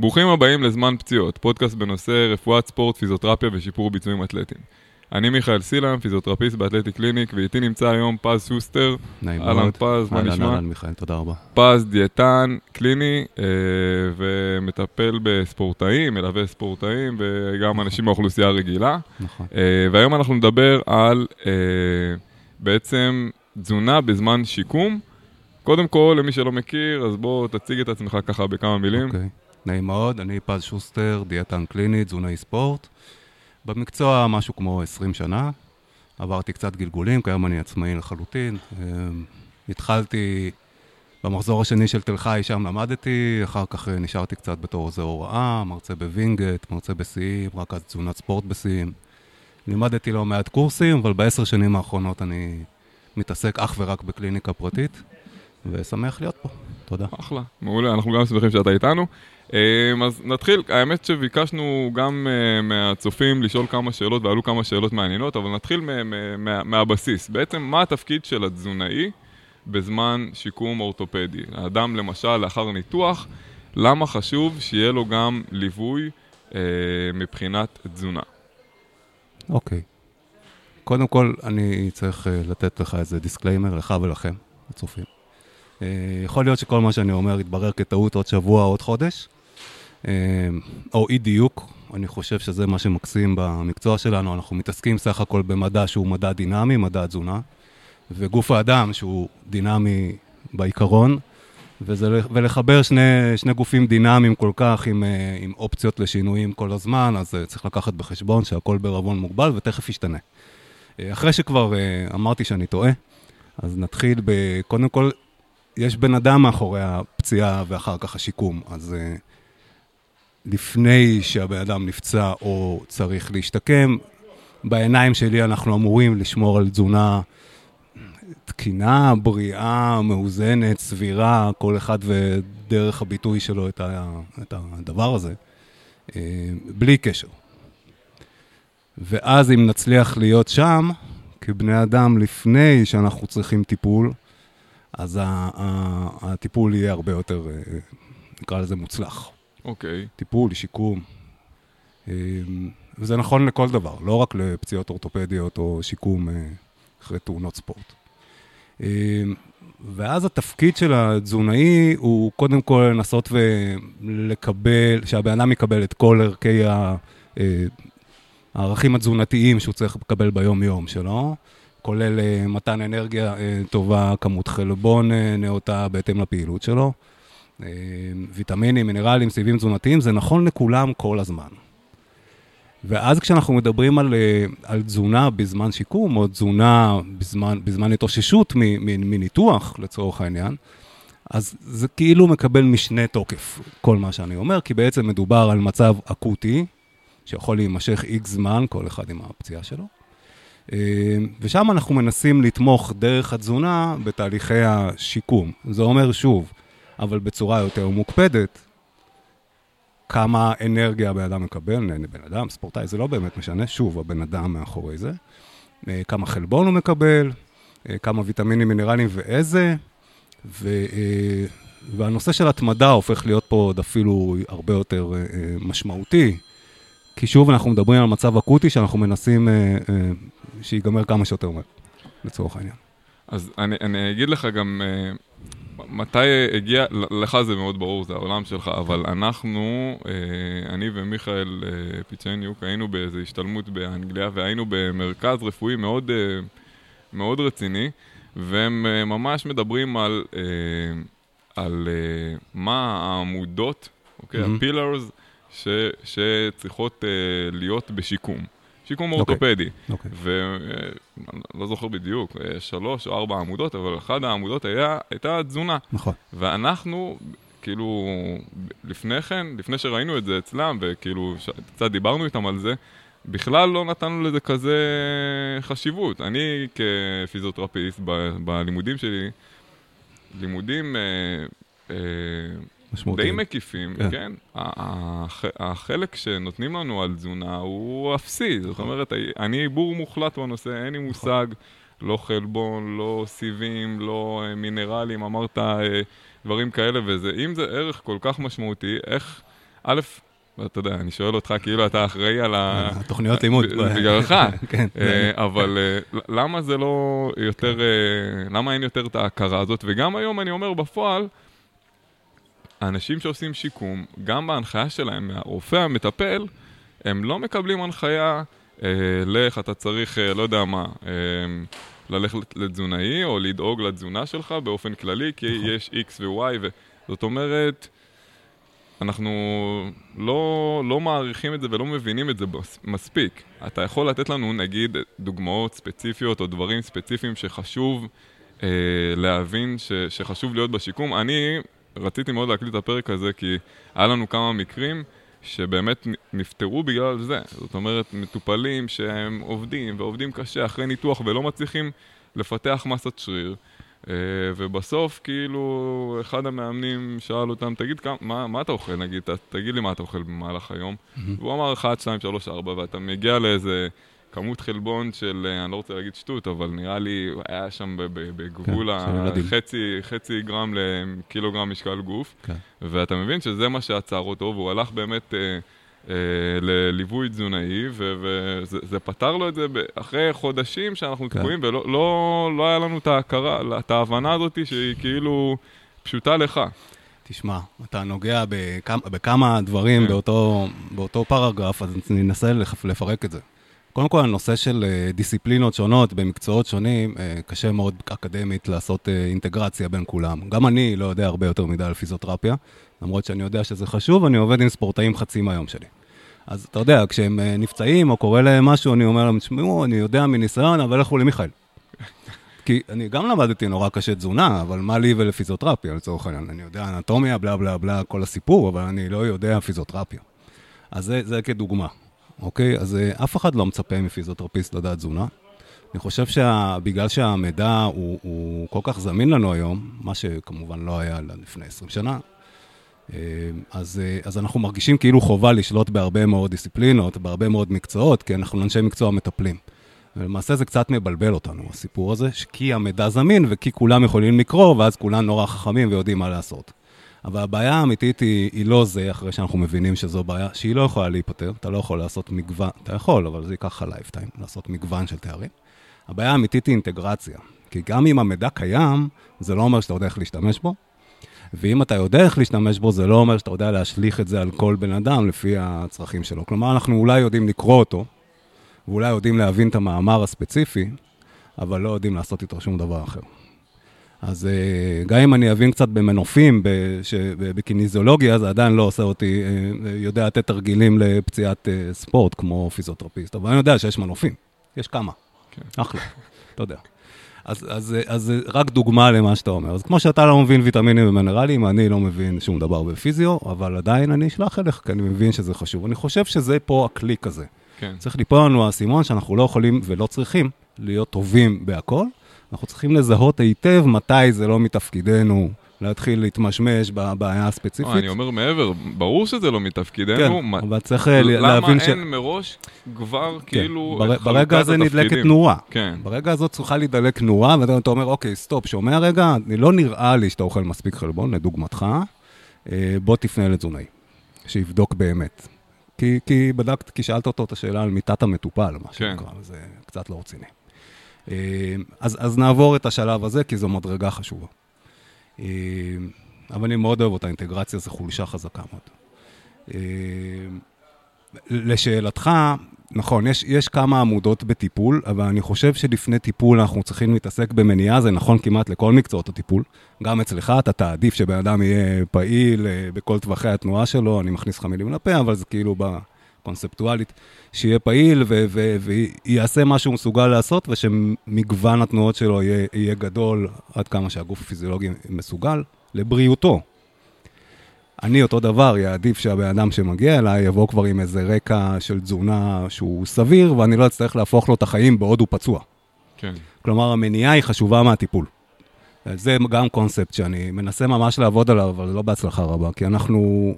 ברוכים הבאים לזמן פציעות, פודקאסט בנושא רפואת ספורט, פיזיותרפיה ושיפור ביצועים אתלטיים. אני מיכאל סילם, פיזיותרפיסט באתלטי קליניק, ואיתי נמצא היום פז שוסטר. נעים אהלן מאוד. פז, מה אהלן, נשמע? אהלן, מיכאל, תודה רבה. פז דיאטן קליני אה, ומטפל בספורטאים, מלווה ספורטאים וגם אנשים מהאוכלוסייה הרגילה. נכון. אה, והיום אנחנו נדבר על אה, בעצם תזונה בזמן שיקום. קודם כל, למי שלא מכיר, אז בוא תציג את עצמך ככה בכמה מילים. אוקיי. נעים מאוד, אני פז שוסטר, דיאטן קליני, תזונאי ספורט. במקצוע משהו כמו 20 שנה. עברתי קצת גלגולים, כיום אני עצמאי לחלוטין. אה, התחלתי במחזור השני של תל חי, שם למדתי, אחר כך אה, נשארתי קצת בתור עוזר הוראה, מרצה בווינגייט, מרצה בשיאים, רכז תזונת ספורט בשיאים. לימדתי לא מעט קורסים, אבל בעשר שנים האחרונות אני מתעסק אך ורק בקליניקה פרטית, ושמח להיות פה. תודה. אחלה, מעולה, אנחנו גם שמחים שאתה איתנו. אה, אז נתחיל, האמת שביקשנו גם אה, מהצופים לשאול כמה שאלות, ועלו כמה שאלות מעניינות, אבל נתחיל מה- מה- מה- מהבסיס. בעצם, מה התפקיד של התזונאי בזמן שיקום אורתופדי? האדם, למשל, לאחר ניתוח, למה חשוב שיהיה לו גם ליווי אה, מבחינת תזונה? אוקיי. קודם כל, אני צריך אה, לתת לך איזה disclaimer, לך ולכם, הצופים. אה, יכול להיות שכל מה שאני אומר יתברר כטעות עוד שבוע, עוד חודש, או אי דיוק. אני חושב שזה מה שמקסים במקצוע שלנו. אנחנו מתעסקים סך הכל במדע שהוא מדע דינמי, מדע תזונה, וגוף האדם שהוא דינמי בעיקרון, וזה, ולחבר שני, שני גופים דינמיים כל כך עם, אה, עם אופציות לשינויים כל הזמן, אז אה, צריך לקחת בחשבון שהכל בערבון מוגבל ותכף ישתנה. אה, אחרי שכבר אה, אמרתי שאני טועה, אז נתחיל ב... קודם כל, יש בן אדם מאחורי הפציעה ואחר כך השיקום, אז אה, לפני שהבן אדם נפצע או צריך להשתקם, בעיניים שלי אנחנו אמורים לשמור על תזונה תקינה, בריאה, מאוזנת, סבירה, כל אחד ודרך הביטוי שלו את, ה, את הדבר הזה, אה, בלי קשר. ואז אם נצליח להיות שם, כבני אדם לפני שאנחנו צריכים טיפול, אז הטיפול יהיה הרבה יותר, אה, נקרא לזה מוצלח. אוקיי. טיפול, שיקום. אה, וזה נכון לכל דבר, לא רק לפציעות אורתופדיות או שיקום אה, אחרי תאונות ספורט. אה, ואז התפקיד של התזונאי הוא קודם כל לנסות ולקבל, שהבן אדם יקבל את כל ערכי הערכים התזונתיים שהוא צריך לקבל ביום-יום שלו, כולל מתן אנרגיה טובה, כמות חלבון נאותה בהתאם לפעילות שלו. אה, ויטמינים, מינרלים, סיבים תזונתיים, זה נכון לכולם כל הזמן. ואז כשאנחנו מדברים על, אה, על תזונה בזמן שיקום, או תזונה בזמן, בזמן התאוששות מניתוח, לצורך העניין, אז זה כאילו מקבל משנה תוקף, כל מה שאני אומר, כי בעצם מדובר על מצב אקוטי, שיכול להימשך איקס זמן, כל אחד עם הפציעה שלו. אה, ושם אנחנו מנסים לתמוך דרך התזונה בתהליכי השיקום. זה אומר, שוב, אבל בצורה יותר מוקפדת, כמה אנרגיה הבן אדם מקבל, בן אדם, ספורטאי, זה לא באמת משנה, שוב, הבן אדם מאחורי זה, אה, כמה חלבון הוא מקבל, אה, כמה ויטמינים, מינרלים ואיזה, ו, אה, והנושא של התמדה הופך להיות פה עוד אפילו הרבה יותר משמעותי, כי שוב, אנחנו מדברים על מצב אקוטי שאנחנו מנסים שיגמר כמה שיותר מהר, לצורך העניין. אז אני, אני אגיד לך גם מתי הגיע, לך זה מאוד ברור, זה העולם שלך, אבל אנחנו, אה, אני ומיכאל אה, פיצ'ניוק, היינו באיזו השתלמות באנגליה, והיינו במרכז רפואי מאוד, אה, מאוד רציני, והם ממש מדברים על, על מה העמודות, אוקיי, Mhm. הפילרס, ש, שצריכות להיות בשיקום. שיקום אוקיי. אורתופדי. אוקיי. ואני לא זוכר בדיוק, אה, שלוש או ארבע עמודות, אבל אחת העמודות היה, הייתה תזונה. נכון. ואנחנו, כאילו, לפני כן, לפני שראינו את זה אצלם, וכאילו, ש- קצת דיברנו איתם על זה, בכלל לא נתנו לזה כזה חשיבות. אני כפיזיותרפיסט, ב- בלימודים שלי, לימודים אה, אה. די מקיפים, כן. כן. הח- החלק שנותנים לנו על תזונה הוא אפסי. זאת אומרת, אני בור מוחלט בנושא, אין לי מושג, לא חלבון, לא סיבים, לא אה, מינרלים, אמרת אה, דברים כאלה וזה. אם זה ערך כל כך משמעותי, איך א', אתה יודע, אני שואל אותך כאילו אתה אחראי על ה... התוכניות לימוד. בגללך. כן. אה, אבל אה, למה זה לא יותר. אה, למה אין יותר את ההכרה הזאת? וגם היום אני אומר בפועל, האנשים שעושים שיקום, גם בהנחיה שלהם מהרופא המטפל, הם לא מקבלים הנחיה, אה, לך, אתה צריך, אה, לא יודע מה, אה, ללכת לתזונאי או לדאוג לתזונה שלך באופן כללי, כי נכון. יש X ו-Y, ו... זאת אומרת, אנחנו לא, לא מעריכים את זה ולא מבינים את זה מספיק. אתה יכול לתת לנו, נגיד, דוגמאות ספציפיות או דברים ספציפיים שחשוב אה, להבין ש, שחשוב להיות בשיקום. אני רציתי מאוד להקליט את הפרק הזה כי היה לנו כמה מקרים שבאמת נפטרו בגלל זה. זאת אומרת, מטופלים שהם עובדים ועובדים קשה אחרי ניתוח ולא מצליחים לפתח מסת שריר. אה, ובסוף, כאילו, אחד המאמנים שאל אותם, תגיד, כמה, מה, מה אתה אוכל, נגיד, ת, תגיד לי מה אתה אוכל במהלך היום. והוא אמר 1, 2, 3, 4, ואתה מגיע לאיזה כמות חלבון של, אה, אני לא רוצה להגיד שטות, אבל נראה לי, היה שם בגבול כן. החצי חצי גרם לקילוגרם משקל גוף. כן. ואתה מבין שזה מה שעצר אותו, והוא הלך באמת אה, אה, לליווי תזונאי, וזה זה פתר לו את זה אחרי חודשים שאנחנו כן. תקועים, ולא לא, לא היה לנו את ההכרה, את ההבנה הזאת שהיא כאילו פשוטה לך. תשמע, אתה נוגע בכמה, בכמה דברים כן. באותו, באותו פרגרף, אז לפ- לפרק את זה. קודם כל, הנושא של אה, דיסציפלינות שונות במקצועות שונים, אה, קשה מאוד אקדמית לעשות אה, אינטגרציה בין כולם. גם אני לא יודע הרבה יותר מדי על פיזיותרפיה, למרות שאני יודע שזה חשוב, אני עובד עם ספורטאים חצי מהיום שלי. אז אתה יודע, כשהם נפצעים או קורה להם משהו, אני אומר להם, תשמעו, אני יודע מניסיון, אבל לכו למיכאל. כי אני גם למדתי נורא קשה תזונה, אבל מה לי ולפיזיותרפיה לצורך העניין? אני יודע אנטומיה, בלה בלה בלה, כל הסיפור, אבל אני לא יודע פיזיותרפיה. אז זה, זה כדוגמה, אוקיי? אז אה, אף אחד לא מצפה מפיזיותרפיסט לדעת תזונה. אני חושב שבגלל שהמידע הוא, הוא כל כך זמין לנו היום, מה שכמובן לא היה לפני 20 שנה, אה, אז, אה, אז אנחנו מרגישים כאילו חובה לשלוט בהרבה מאוד דיסציפלינות, בהרבה מאוד מקצועות, כי אנחנו אנשי מקצוע מטפלים. ולמעשה זה קצת מבלבל אותנו, הסיפור הזה, כי המידע זמין וכי כולם יכולים לקרוא, ואז כולם נורא חכמים ויודעים מה לעשות. אבל הבעיה האמיתית היא, היא לא זה, אחרי שאנחנו מבינים שזו בעיה, שהיא לא יכולה להיפתר, אתה לא יכול לעשות מגוון, אתה יכול, אבל זה ייקח לך lifetime, לעשות מגוון של תארים. הבעיה האמיתית היא אינטגרציה. כי גם אם המידע קיים, זה לא אומר שאתה יודע איך להשתמש בו, ואם אתה יודע איך להשתמש בו, זה לא אומר שאתה יודע להשליך את זה על כל בן אדם לפי הצרכים שלו. כלומר, אנחנו אולי יודעים לקרוא אותו, ואולי יודעים להבין את המאמר הספציפי, אבל לא יודעים לעשות איתו שום דבר אחר. אז אה, גם אם אני אבין קצת במנופים, בקיניזיולוגיה, זה עדיין לא עושה אותי, אה, יודע לתת תרגילים לפציעת אה, ספורט כמו פיזיותרפיסט, אבל אני יודע שיש מנופים, יש כמה, כן. אחלה, אתה יודע. אז, אז, אה, אז רק דוגמה למה שאתה אומר. אז כמו שאתה לא מבין ויטמינים ומינרלים, אני לא מבין שום דבר בפיזיו, אבל עדיין אני אשלח אליך, כי אני מבין שזה חשוב. אני חושב שזה פה הקליק הזה. כן. צריך ליפול לנו האסימון שאנחנו לא יכולים ולא צריכים להיות טובים בהכל. אנחנו צריכים לזהות היטב מתי זה לא מתפקידנו להתחיל להתמשמש בבעיה הספציפית. אני אומר מעבר, ברור שזה לא מתפקידנו. כן, אבל צריך אה, להבין למה ש... אין מראש כבר כאילו בר- את ברגע חלוקת הזה נדלקת התפקידים? נורה. כן. ברגע הזאת צריכה להידלק נורה, ואתה אומר, אוקיי, סטופ, שומע רגע, אני לא נראה לי שאתה אוכל מספיק חלבון, לדוגמתך, אה, בוא תפנה לתזונאי, שיבדוק באמת. כי, כי בדקת, כי שאלת אותו את השאלה על מיטת המטופל, מה כן. שנקרא, וזה קצת לא רציני. אה, אז, אז נעבור את השלב הזה, כי זו מדרגה חשובה. אה, אבל אני מאוד אוהב אותה, אינטגרציה זה חולשה חזקה מאוד. אה, לשאלתך, נכון, יש, יש כמה עמודות בטיפול, אבל אני חושב שלפני טיפול אנחנו צריכים להתעסק במניעה, זה נכון כמעט לכל מקצועות הטיפול. גם אצלך אתה תעדיף שבן אדם יהיה פעיל בכל טווחי התנועה שלו, אני מכניס לך מילים לפה, אבל זה כאילו בקונספטואלית, שיהיה פעיל ו- ו- ויעשה מה שהוא מסוגל לעשות, ושמגוון התנועות שלו יהיה, יהיה גדול עד כמה שהגוף הפיזיולוגי מסוגל, לבריאותו. אני אותו דבר, יעדיף שהבן אדם שמגיע אליי יבוא כבר עם איזה רקע של תזונה שהוא סביר, ואני לא אצטרך להפוך לו את החיים בעוד הוא פצוע. כן. כלומר, המניעה היא חשובה מהטיפול. זה גם קונספט שאני מנסה ממש לעבוד עליו, אבל לא בהצלחה רבה, כי אנחנו...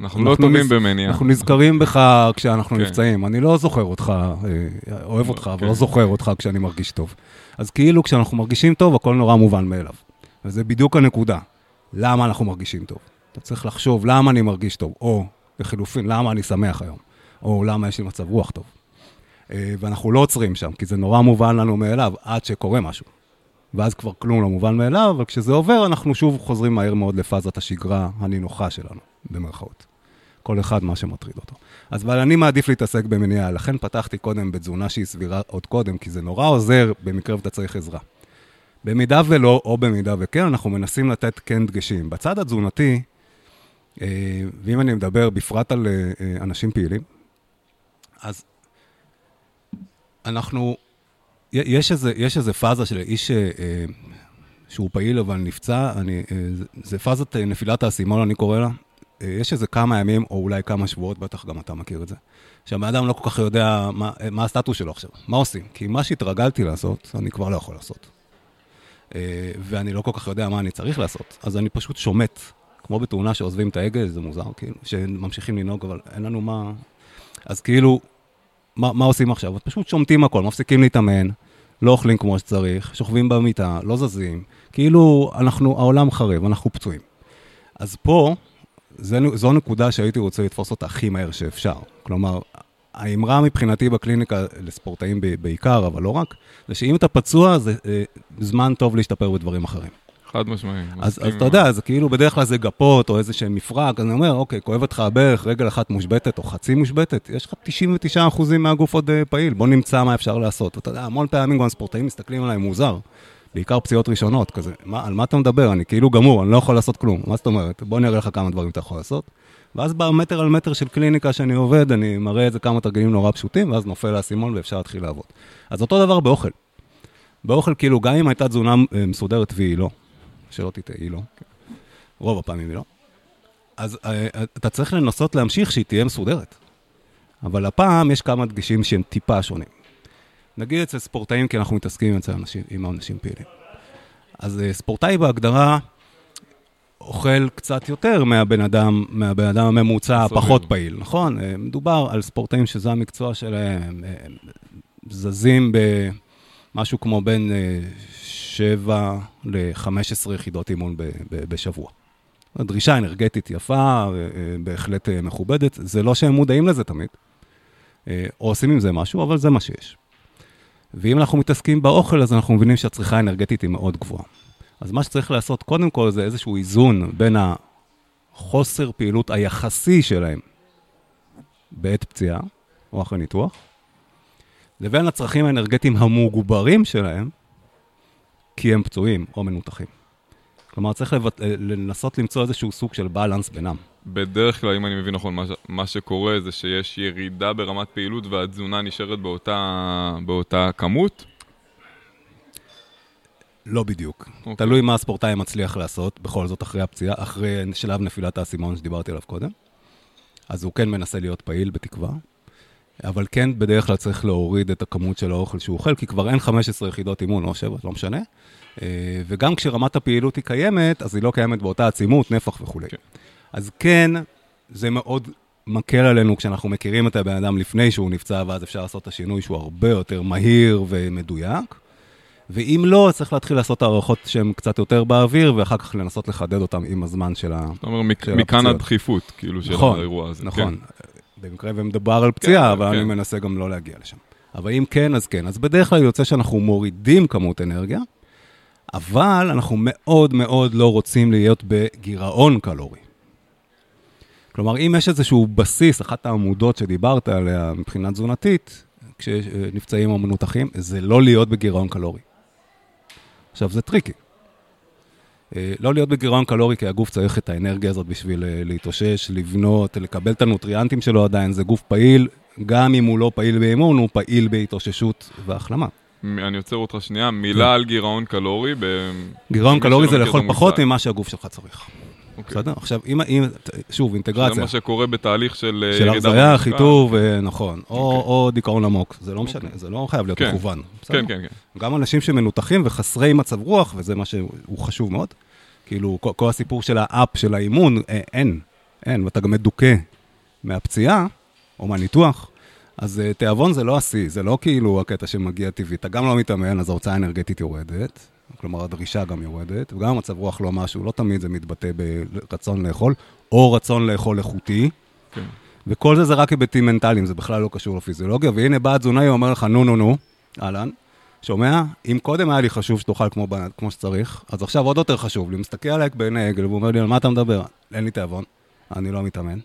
אנחנו לא טובים במניעה. אנחנו נזכרים בך כשאנחנו כן. נפצעים. אני לא זוכר אותך, אה, אוהב אותך, אבל כן. לא זוכר אותך כשאני מרגיש טוב. אז כאילו כשאנחנו מרגישים טוב, הכל נורא מובן מאליו. וזה בדיוק הנקודה. למה אנחנו מרגישים טוב? אתה צריך לחשוב למה אני מרגיש טוב, או לחילופין, למה אני שמח היום, או למה יש לי מצב רוח טוב. אה, ואנחנו לא עוצרים שם, כי זה נורא מובן לנו מאליו, עד שקורה משהו. ואז כבר כלום לא מובן מאליו, אבל כשזה עובר, אנחנו שוב חוזרים מהר מאוד לפאזת השגרה הנינוחה שלנו, במרכאות. כל אחד מה שמטריד אותו. אז אבל אני מעדיף להתעסק במניעה, לכן פתחתי קודם בתזונה שהיא סבירה עוד קודם, כי זה נורא עוזר במקרה ואתה צריך עזרה. במידה ולא, או במידה וכן, אנחנו מנסים לתת כן דגשים. בצד התזונתי, אה, ואם אני מדבר בפרט על אה, אנשים פעילים, אז אנחנו, יש איזה, יש איזה פאזה של איש אה, שהוא פעיל אבל נפצע, אני, זה פאזת נפילת האסימון, אני קורא לה. יש איזה כמה ימים, או אולי כמה שבועות, בטח גם אתה מכיר את זה, שהבן אדם לא כל כך יודע מה, מה הסטטוס שלו עכשיו, מה עושים? כי מה שהתרגלתי לעשות, אני כבר לא יכול לעשות. ואני לא כל כך יודע מה אני צריך לעשות, אז אני פשוט שומט, כמו בתאונה שעוזבים את ההגה, זה מוזר, כאילו, שממשיכים לנהוג, אבל אין לנו מה... אז כאילו, מה, מה עושים עכשיו? פשוט שומטים הכל, מפסיקים להתאמן, לא אוכלים כמו שצריך, שוכבים במיטה, לא זזים, כאילו אנחנו, העולם חרב, אנחנו פצועים. אז פה, זה, זו נקודה שהייתי רוצה לתפוס אותה הכי מהר שאפשר. כלומר, האמרה מבחינתי בקליניקה, לספורטאים בעיקר, אבל לא רק, זה שאם אתה פצוע, זה אה, זמן טוב להשתפר בדברים אחרים. חד משמעי. אז, אז אתה יודע, זה כאילו בדרך כלל זה גפות או איזה שהם מפרק, אז אני אומר, אוקיי, כואב אותך הברך, רגל אחת מושבתת או חצי מושבתת, יש לך 99% מהגוף עוד אה, פעיל, בוא נמצא מה אפשר לעשות. אתה יודע, המון פעמים גם ספורטאים מסתכלים עליי מוזר, בעיקר פציעות ראשונות, כזה, מה, על מה אתה מדבר? אני כאילו גמור, אני לא יכול לעשות כלום. מה זאת אומרת? בוא נראה לך כמה דברים אתה יכול לעשות. ואז בא מטר על מטר של קליניקה שאני עובד, אני מראה איזה כמה תרגילים נורא פשוטים, ואז נופל האסימון ואפשר להתחיל לעבוד. אז אותו דבר באוכל. באוכל, כאילו, גם אם הייתה תזונה אה, מסודרת והיא לא, שלא תטעה, היא לא. רוב הפעמים היא לא. אז uh, אתה צריך לנסות להמשיך שהיא תהיה מסודרת. אבל הפעם יש כמה דגשים שהם טיפה שונים. נגיד אצל ספורטאים, כי אנחנו מתעסקים אצל אנשים, עם אנשים פעילים. אז uh, ספורטאי בהגדרה אוכל קצת יותר מהבן אדם, מהבן אדם הממוצע הפחות פעיל, נכון? Uh, מדובר על ספורטאים שזה המקצוע שלהם, uh, זזים במשהו כמו בין uh, 7 ל-15 יחידות אימון בשבוע. דרישה אנרגטית יפה, אה, בהחלט אה, מכובדת, זה לא שהם מודעים לזה תמיד, אה, או עושים עם זה משהו, אבל זה מה שיש. ואם אנחנו מתעסקים באוכל, אז אנחנו מבינים שהצריכה האנרגטית היא מאוד גבוהה. אז מה שצריך לעשות קודם כל זה איזשהו איזון בין החוסר פעילות היחסי שלהם בעת פציעה, או אחרי ניתוח, לבין הצרכים האנרגטיים המוגברים שלהם כי הם פצועים או מנותחים. כלומר, צריך לבט... לנסות למצוא איזשהו סוג של בלנס בינם. בדרך כלל, אם אני מבין נכון, מה, ש... מה שקורה זה שיש ירידה ברמת פעילות והתזונה נשארת באותה, באותה כמות? לא בדיוק. Okay. אוקיי. תלוי מה הספורטאי מצליח לעשות, בכל זאת אחרי הפציעה, אחרי שלב נפילת האסימון שדיברתי עליו קודם. אז הוא כן מנסה להיות פעיל, בתקווה. אבל כן, בדרך כלל צריך להוריד את הכמות של האוכל שהוא אוכל, כי כבר אין 15 יחידות אימון או 7, לא משנה. אה, וגם כשרמת הפעילות היא קיימת, אז היא לא קיימת באותה עצימות, נפח וכולי. כן. אז כן, זה מאוד מקל עלינו כשאנחנו מכירים את הבן אדם לפני שהוא נפצע, ואז אפשר לעשות את השינוי שהוא הרבה יותר מהיר ומדויק. ואם לא, צריך להתחיל לעשות הערכות שהן קצת יותר באוויר, ואחר כך לנסות לחדד אותן עם הזמן של הפציעות. זאת אומרת, מכאן הדחיפות, כאילו, של נכון, האירוע הזה. נכון, כן. במקרה ומדובר על פציעה, כן, אבל כן. אני מנסה גם לא להגיע לשם. אבל אם כן, אז כן. אז בדרך כלל יוצא שאנחנו מורידים כמות אנרגיה, אבל אנחנו מאוד מאוד לא רוצים להיות בגירעון קלורי. כלומר, אם יש איזשהו בסיס, אחת העמודות שדיברת עליה מבחינה תזונתית, כשנפצעים או מנותחים, זה לא להיות בגירעון קלורי. עכשיו, זה tricky. אה, לא להיות בגירעון קלורי, כי הגוף צריך את האנרגיה הזאת בשביל אה, להתאושש, לבנות, לקבל את הנוטריאנטים שלו עדיין. זה גוף פעיל, גם אם הוא לא פעיל באימון, הוא פעיל בהתאוששות והחלמה. אני עוצר אותך שנייה, מילה. על גירעון קלורי. גירעון קלורי זה לאכול פחות ממה שהגוף שלך צריך. אוקיי. בסדר? עכשיו, אם, אם, שוב, אינטגרציה. זה מה שקורה בתהליך של אה, של הרזיה, חיטוב, נכון. או, אוקיי. או דיכאון עמוק, זה לא משנה, אוקיי. זה לא חייב להיות כן. מכוון. כן, כן, כן. גם אנשים שמנותחים וחסרי מצב רוח, וזה מה שהוא חשוב מאוד. כאילו, כל, כל הסיפור של האפ, של האימון, אה, אין, אין, ואתה גם מדוכא מהפציעה, או מהניתוח. אז תיאבון זה לא השיא, זה לא כאילו הקטע שמגיע טבעי. אתה גם לא מתאמן, אז ההוצאה האנרגטית יורדת, כלומר הדרישה גם יורדת, וגם המצב רוח לא משהו, לא תמיד זה מתבטא ברצון לאכול, או רצון לאכול איכותי, כן. וכל זה זה רק היבטים מנטליים, זה בכלל לא קשור לפיזיולוגיה, והנה בא התזונאי אומר לך, נו, נו, נו, אהלן, שומע? אם קודם היה לי חשוב שתאכל כמו, כמו שצריך, אז עכשיו עוד יותר חשוב לי. מסתכל עליי בעיני עגל, והוא אומר לי, על מה אתה מדבר? אין לי תיאבון, אני לא מתאמן,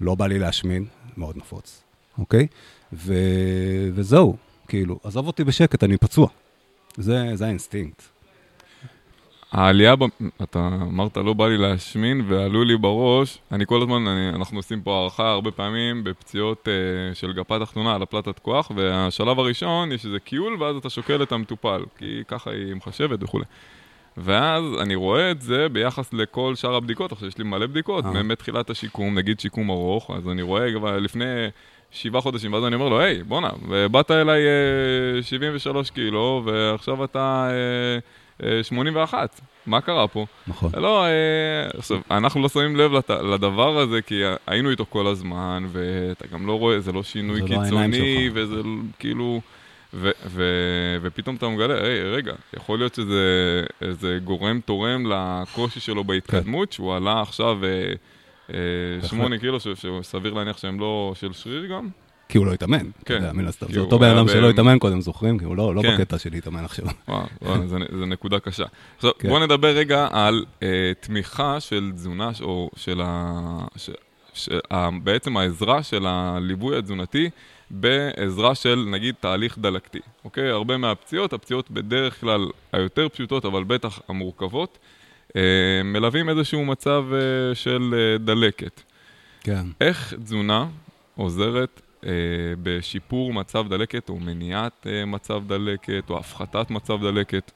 לא בא לי להשמין, מאוד נפוץ, אוקיי? ו... וזהו, כאילו, עזוב אותי בשקט, אני פצוע. זה, זה האינסטינקט. העלייה, ב... אתה אמרת, לא בא לי להשמין, ועלו לי בראש, אני כל הזמן, אני, אנחנו עושים פה הערכה הרבה פעמים בפציעות אה, של גפה תחתונה על הפלטת כוח, והשלב הראשון, יש איזה כיול, ואז אתה שוקל את המטופל, כי ככה היא מחשבת וכולי. ואז אני רואה את זה ביחס לכל שאר הבדיקות, עכשיו יש לי מלא בדיקות, אה. מתחילת השיקום, נגיד שיקום ארוך, אז אני רואה כבר לפני שבעה חודשים, ואז אני אומר לו, היי, בואנה, באת אליי אה, 73 קילו, ועכשיו אתה אה, אה, 81, מה קרה פה? נכון. לא, אה, עכשיו, אנחנו לא שמים לב לת, לדבר הזה, כי היינו איתו כל הזמן, ואתה גם לא רואה, זה לא שינוי זה לא קיצוני, שלך. וזה לא- כאילו... ו- ו- ופתאום אתה מגלה, היי, רגע, יכול להיות שזה גורם תורם לקושי שלו בהתקדמות, שהוא עלה עכשיו אה, אה. שמונה קילו, שסביר להניח שהם לא של שריר גם. כי הוא לא התאמן. כן. מן הסתם. זה אותו בן אדם שלא התאמן קודם, זוכרים? כי הוא לא לא כן. בקטע של להתאמן עכשיו. וואו, וואו, זה, זה נקודה קשה. עכשיו, כן. בוא נדבר רגע על אה, תמיכה של תזונה, או של ה... ש, ש, ה, בעצם העזרה של הליווי התזונתי בעזרה של נגיד תהליך דלקתי, אוקיי? הרבה מהפציעות, הפציעות בדרך כלל היותר פשוטות, אבל בטח המורכבות, אה, מלווים איזשהו מצב אה, של אה, דלקת. כן. איך תזונה עוזרת בשיפור מצב דלקת, או מניעת אה, מצב דלקת, או הפחתת מצב דלקת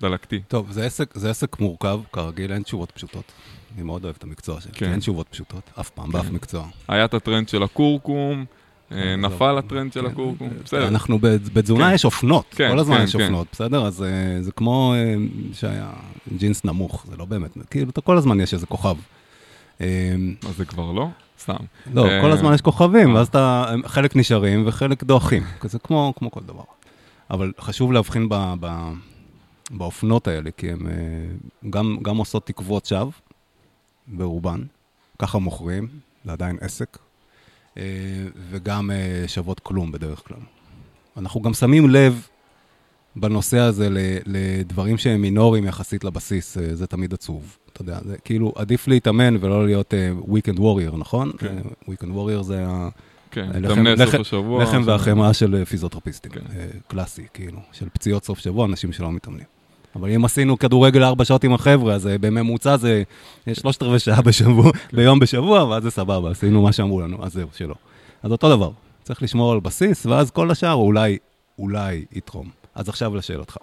דלקתי? טוב, זה עסק, זה עסק מורכב, כרגיל, אין תשובות פשוטות. אני מאוד אוהב את המקצוע שלי, כן. אין תשובות פשוטות, אף פעם, באף כן. מקצוע. היה את הטרנד של הכורכום, אה, כן, נפל הטרנד של כן, הכורכום, אה, בסדר. אנחנו בתזונה כן. יש אופנות, כן, כל הזמן כן, יש כן. אופנות, בסדר? אז אה, זה כמו אה, שהיה ג'ינס נמוך, זה לא באמת, כאילו, כל הזמן יש איזה כוכב. אה, אז זה כבר לא? סתם. לא, אה, כל הזמן יש כוכבים, ואז אתה, חלק נשארים וחלק דועכים, זה כמו כמו כל דבר. אבל חשוב להבחין ב- ב- באופנות האלה, כי הן אה, גם גם עושות תקוות שווא, ברובן, ככה מוכרים, זה עדיין עסק, אה, וגם אה, שוות כלום בדרך כלל. אנחנו גם שמים לב בנושא הזה לדברים שהם מינוריים יחסית לבסיס, אה, זה תמיד עצוב. אתה יודע, זה כאילו עדיף להתאמן ולא להיות weekend warrior, נכון? כן. אה, weekend warrior זה כן, לחם- תמנה סוף לחם- השבוע. הלחם ש- והחמאה של אה, פיזיותרפיסטים, כן. אה, קלאסי, כאילו, של פציעות סוף שבוע, אנשים שלא מתאמנים. אבל אם עשינו כדורגל ארבע שעות עם החבר'ה, אז אה, בממוצע זה אה, שלושת רבעי שעה בשבוע, כן. ביום בשבוע, ואז זה סבבה, עשינו מה שאמרו לנו, אז זהו, שלא. אז אותו דבר, צריך לשמור על בסיס, ואז כל השאר אולי, אולי יתרום. אז עכשיו לשאלתך.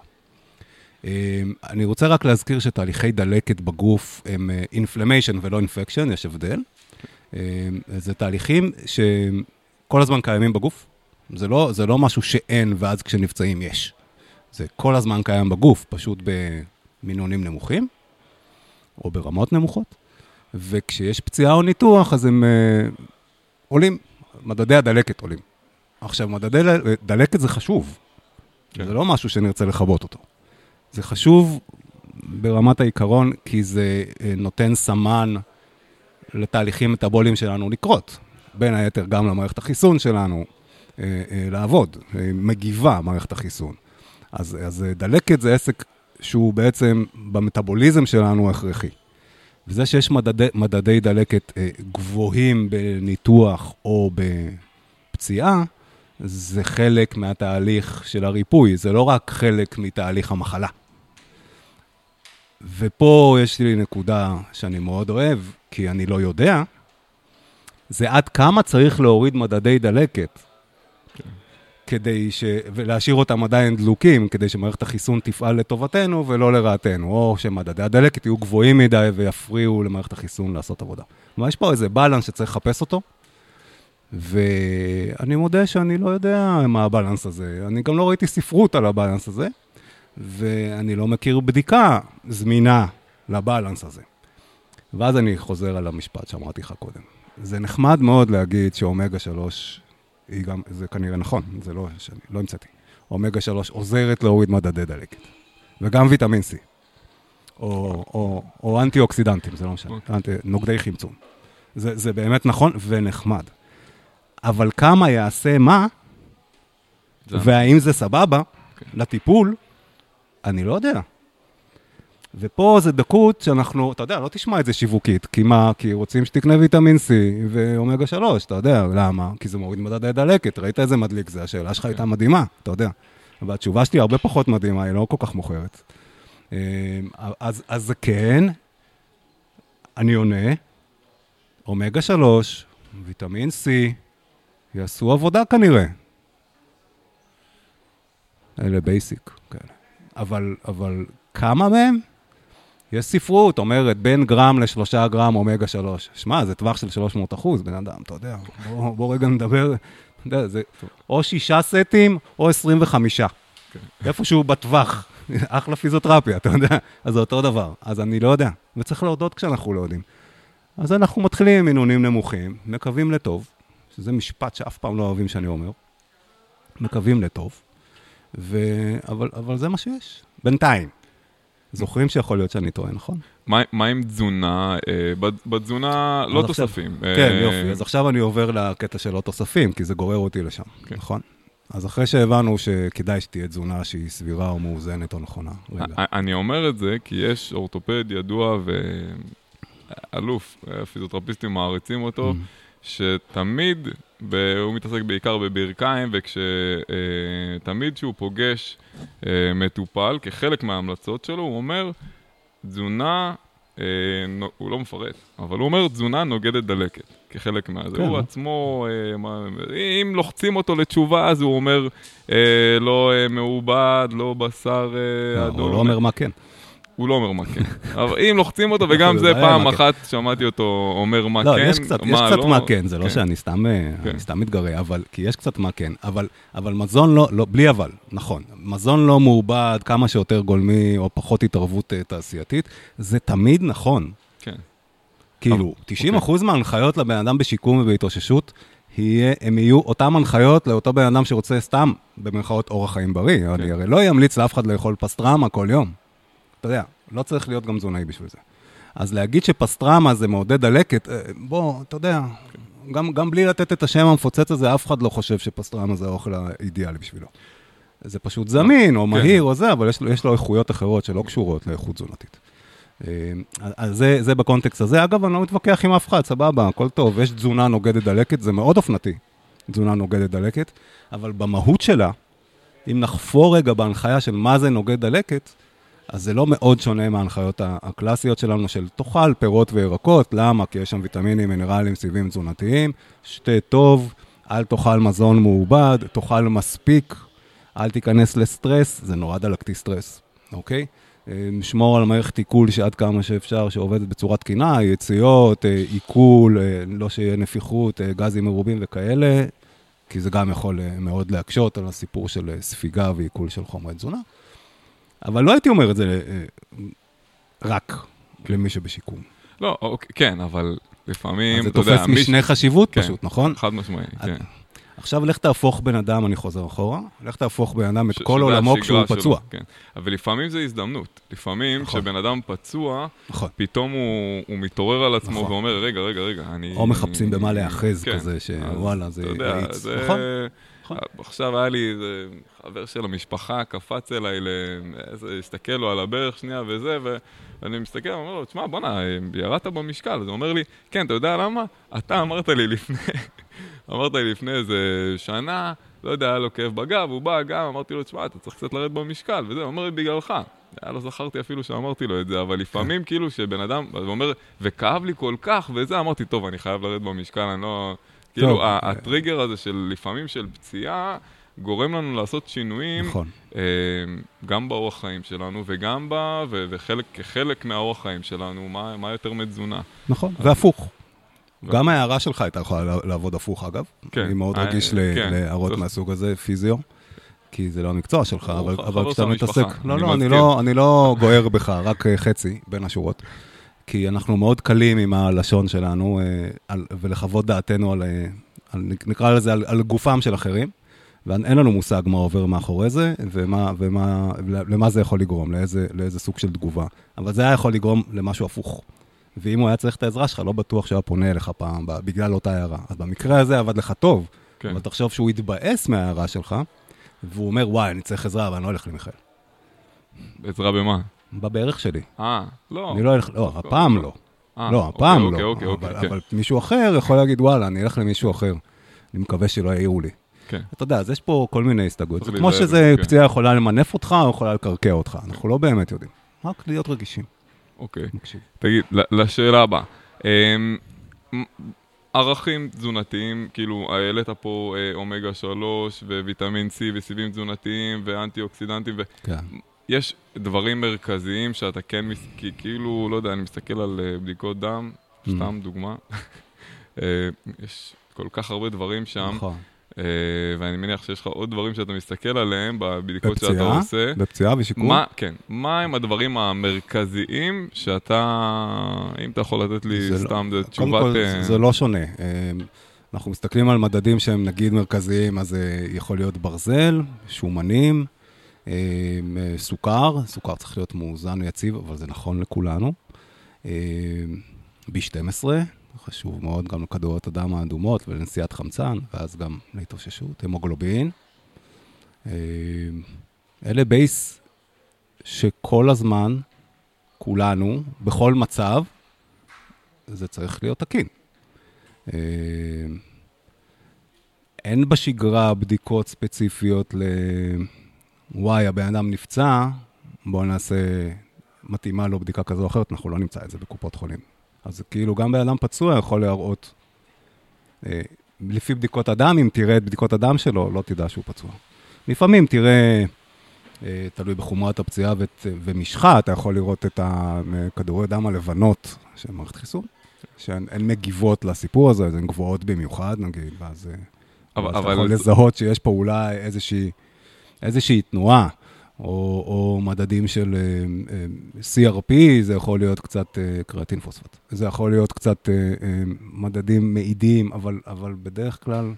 אה, אני רוצה רק להזכיר שתהליכי דלקת בגוף הם אינפלמיישן ולא אינפקשן, יש הבדל. אה, זה תהליכים שכל הזמן קיימים בגוף. זה לא, זה לא משהו שאין ואז כשנפצעים יש. זה כל הזמן קיים בגוף, פשוט במינונים נמוכים, או ברמות נמוכות. וכשיש פציעה או ניתוח, אז הם אה, עולים, מדדי הדלקת עולים. עכשיו, מדדי דלקת זה חשוב. כן. זה לא משהו שנרצה לכבות אותו. זה חשוב ברמת העיקרון, כי זה אה, נותן סמן לתהליכים מטאבוליים שלנו לקרות. בין היתר גם למערכת החיסון שלנו אה, אה, לעבוד, מגיבה מערכת החיסון. אז, אז דלקת זה עסק שהוא בעצם במטאבוליזם שלנו הכרחי. וזה שיש מדדי, מדדי דלקת גבוהים בניתוח או בפציעה, זה חלק מהתהליך של הריפוי, זה לא רק חלק מתהליך המחלה. ופה יש לי נקודה שאני מאוד אוהב, כי אני לא יודע, זה עד כמה צריך להוריד מדדי דלקת, כדי ש... ולהשאיר אותם עדיין דלוקים, כדי שמערכת החיסון תפעל לטובתנו ולא לרעתנו, או שמדדי הדלקת יהיו גבוהים מדי ויפריעו למערכת החיסון לעשות עבודה. כלומר, יש פה איזה בלנס שצריך לחפש אותו, ואני מודה שאני לא יודע מה הבלנס הזה. אני גם לא ראיתי ספרות על הבלנס הזה, ואני לא מכיר בדיקה זמינה לבלנס הזה. ואז אני חוזר על המשפט שאמרתי לך קודם. זה נחמד מאוד להגיד שאומגה 3, היא גם, זה כנראה נכון, זה לא, שאני, לא המצאתי. אומגה 3 עוזרת להוריד מדדי דלקת, וגם ויטמין C, או, או, או אנטי אוקסידנטים, זה לא משנה, אוקיי. אנטי, נוגדי חמצון. זה, זה באמת נכון ונחמד. אבל כמה יעשה מה, זה- והאם זה סבבה כן. לטיפול, אני לא יודע. ופה זה דקות שאנחנו, אתה יודע, לא תשמע את זה שיווקית, כי מה? כי רוצים שתקנה ויטמין C ואומגה 3, אתה יודע, למה? כי זה מוריד מדדי דלקת, ראית איזה מדליק זה? השאלה שלך הייתה מדהימה, אתה יודע. והתשובה שלי הרבה פחות מדהימה, היא לא כל כך מוכרת. אה, אז, אז כן, אני עונה, אומגה 3, ויטמין C, יעשו עבודה כנראה. אלה basic כאלה. אבל, אבל כמה מהם? יש ספרות, אומרת, בין גרם לשלושה גרם אומגה שלוש. שמע, זה טווח של 300 אחוז, בן אדם, אתה יודע. בוא, בוא רגע נדבר, אתה יודע, זה או שישה סטים או 25. איפשהו בטווח. אחלה פיזיותרפיה, אתה יודע. אז זה אותו דבר. אז אני לא יודע. וצריך להודות כשאנחנו לא יודעים. אז אנחנו מתחילים עם מינונים נמוכים, מקווים לטוב, שזה משפט שאף פעם לא אוהבים שאני אומר. מקווים לטוב. ו... אבל, אבל זה מה שיש, בינתיים. זוכרים שיכול להיות שאני טועה, נכון? מה, מה עם תזונה? אה, בת- בתזונה לא עכשיו- תוספים. כן, אה, יופי. אז עכשיו אני עובר לקטע של לא תוספים, כי זה גורר אותי לשם, כן. נכון? אז אחרי שהבנו שכדאי שתהיה תזונה שהיא סבירה או מאוזנת או נכונה, רגע. אני אומר את זה כי יש אורתופד ידוע ואלוף, הפיזיותרפיסטים מעריצים אותו, Mm. שתמיד, ב- הוא מתעסק בעיקר בברכיים, וכשתמיד כשהוא פוגש אה, מטופל, כחלק מההמלצות שלו, הוא אומר, תזונה, אה, הוא לא מפרט, אבל הוא אומר, תזונה נוגדת דלקת, כחלק מהזה. כן, הוא? עצמו, אה, אם לוחצים אותו לתשובה, אז הוא אומר, לא מעובד, לא בשר אה, לא, אדום. הוא לא אומר מה כן. הוא לא אומר מה כן. אבל אם לוחצים אותו, וגם זה יודע פעם. אחת שמעתי אותו אומר מה לא, כן, קצת, יש קצת לא. מה כן, זה לא כן. שאני סתם, אה, כן. סתם מתגרה, אבל, כי יש קצת מה כן, אבל, מזון לא, לא, בלי אבל, נכון, מזון לא מעובד, כמה שיותר גולמי, או פחות התערבות אה, תעשייתית, זה תמיד נכון. כן. כאילו, אבל- 90 אחוז מההנחיות לבן אדם בשיקום ובהתאוששות, יהיה, הם יהיו אותם הנחיות לאותו בן אדם שרוצה סתם, במרכאות, אורח חיים בריא. כן. אני הרי לא אמליץ לאף אחד לאכול פסטרמה כל יום. אתה יודע, לא צריך להיות גם תזונאי בשביל זה. אז להגיד שפסטרמה זה מעודד דלקת, אה, בוא, אתה יודע, גם, גם בלי לתת את השם המפוצץ הזה, אף אחד לא חושב שפסטרמה זה האוכל האידיאלי בשבילו. זה פשוט זמין, או כן. מהיר, או זה, אבל יש יש לו איכויות אחרות שלא קשורות לאיכות תזונתית. אה, אז זה, זה בקונטקסט הזה. אגב, אני לא מתווכח עם אף אחד, סבבה, הכל טוב. יש תזונה נוגדת דלקת, זה מאוד אופנתי, תזונה נוגדת דלקת, אבל במהות שלה, אם נחפור רגע בהנחיה של מה זה נוגד דלקת, אז זה לא מאוד שונה מההנחיות הקלאסיות שלנו של תאכל פירות וירקות, למה? כי יש שם ויטמינים, מינרלים, סיבים תזונתיים, שתה טוב, אל תאכל מזון מעובד, תאכל מספיק, אל תיכנס לסטרס, זה נורא דלקתי סטרס, אוקיי? אה, שמור על מערכת עיכול שעד כמה שאפשר, שעובדת בצורה תקינה, יציאות, אה, עיכול, אה, לא שיהיה נפיחות, גזים מרובים וכאלה, כי זה גם יכול מאוד להקשות על הסיפור של ספיגה ועיכול של חומרי תזונה. אבל לא הייתי אומר את זה אה, רק למי שבשיקום. לא, אוקיי, כן, אבל לפעמים, זה אתה יודע, תופס מי- משנה חשיבות כן. פשוט, נכון? חד משמעי, כן. עכשיו לך תהפוך בן אדם, אני חוזר אחורה, לך תהפוך בן אדם את ש- כל עולמו כשהוא שלו, פצוע. כן. אבל לפעמים זה הזדמנות. לפעמים נכון. כשבן אדם פצוע, נכון. פתאום הוא, הוא מתעורר על עצמו נכון. ואומר, רגע, רגע, רגע, אני... או מחפשים במה להיאחז כן. כזה, שוואלה, זה. זה... נכון, נכון. עכשיו היה לי איזה חבר של המשפחה, קפץ אליי, הסתכל לו על הברך שנייה וזה, ואני מסתכל, אומר לו, תשמע, בואנה, ירדת במשקל. אז הוא אומר לי, כן, אתה יודע למה? אתה אמרת לי לפני, אמרת לי לפני איזה שנה, לא יודע, היה לו כאב בגב, הוא בא גם, אמרתי לו, תשמע, אתה צריך קצת לרדת במשקל, וזה, הוא אומר לי, בגללך. היה לא זכרתי אפילו שאמרתי לו את זה, אבל לפעמים כאילו שבן אדם, הוא אומר, וכאב לי כל כך, וזה, אמרתי, טוב, אני חייב לרדת במשקל, אני לא... כאילו, אה. הטריגר הזה של לפעמים של פציעה, גורם לנו לעשות שינויים, נכון. אה, גם באורח חיים שלנו וגם ב... וחלק, כחלק מהאורח חיים שלנו, מה, מה יותר מתזונה. נכון, והפוך. ו- גם ההערה שלך הייתה יכולה לעב- לעבוד הפוך, אגב. כן. אני מאוד אה, רגיש ל- כן. להערות צריך- מהסוג הזה, פיזיו. כי זה לא המקצוע שלך, אבל, כשאתה מתעסק... לא, לא, אני. לא, אני לא גוער בך, רק חצי בין השורות. כי אנחנו מאוד קלים עם הלשון שלנו, אה, על, ולחוות דעתנו על, אה, על, נקרא לזה, על, על גופם של אחרים, ואין לנו מושג מה עובר מאחורי זה, ומה, ומה, למה זה יכול לגרום, לאיזה, לאיזה סוג של תגובה. אבל זה היה יכול לגרום למשהו הפוך. ואם הוא היה צריך את העזרה שלך, לא בטוח שהוא היה פונה אליך פעם בגלל אותה הערה. אז במקרה הזה עבד לך טוב, כן. אבל תחשוב שהוא התבאס מההערה שלך, והוא אומר, וואי, אני צריך עזרה, אבל אני לא הולך למיכאל. עזרה במה? בברך שלי. אה, לא. אני לא הולך, לא, הפעם לא. אה, לא, אוקיי, הפעם אוקיי, לא. אוקיי, אבל- כן. אבל מישהו אחר יכול להגיד, וואלה, אני אלך למישהו אחר. אני מקווה שלא יעירו לי. כן. אתה יודע, אז יש פה כל מיני הסתייגויות. זה כמו שזה כן. פציעה יכולה למנף אותך או יכולה לקרקע אותך. אנחנו לא באמת יודעים. רק להיות רגישים. אוקיי. מקשיב. תגיד, לשאלה הבאה. אמ, ערכים תזונתיים, כאילו, העלית פה אה, אומגה 3 וויטמין C וסיבים תזונתיים ואנטי אוקסידנטים, כן. ויש דברים מרכזיים שאתה כן, מס... כי, כאילו, לא יודע, אני מסתכל על אה, בדיקות דם, Mm. סתם דוגמה. אה, יש כל כך הרבה דברים שם, נכון. אה, ואני מניח שיש לך עוד דברים שאתה מסתכל עליהם בבדיקות שאתה בפציעה, עושה. בפציעה ושיקום. מה, כן, מה הם הדברים המרכזיים שאתה, אם אתה יכול לתת לי זה לא- סתם, קודם תשובת... כל, אה, זה לא שונה. אנחנו מסתכלים על מדדים שהם נגיד מרכזיים, אז זה יכול להיות ברזל, שומנים, סוכר, סוכר צריך להיות מאוזן ויציב, אבל זה נכון לכולנו. אה, B12, חשוב מאוד גם לכדוריות הדם האדומות ולנשיאת חמצן, ואז גם להתאוששות, המוגלובין. אה, אלה בייס שכל הזמן, כולנו, בכל מצב, זה צריך להיות תקין. אין בשגרה בדיקות ספציפיות ל... וואי, הבן אדם נפצע, בואו נעשה מתאימה לו בדיקה כזו או אחרת, אנחנו לא נמצא את זה בקופות חולים. אז כאילו גם בן אדם פצוע יכול להראות, אה, לפי בדיקות הדם, אם תראה את בדיקות הדם שלו, לא תדע שהוא פצוע. לפעמים תראה, אה, תלוי בחומרת הפציעה ות- ומשחה, אתה יכול לראות את הכדורי דם הלבנות של מערכת חיסון, שהן הן מגיבות לסיפור הזה, אז הן גבוהות במיוחד, נגיד, ואז, אה, אבל- ואז אתה אבל יכול זה- לזהות שיש פה אולי איזושהי, איזושהי תנועה, או, או מדדים של אה, אה, CRP, זה יכול להיות קצת אה, קריאטין פוספט. זה יכול להיות קצת מדדים מעידים, אבל, אבל בדרך כלל,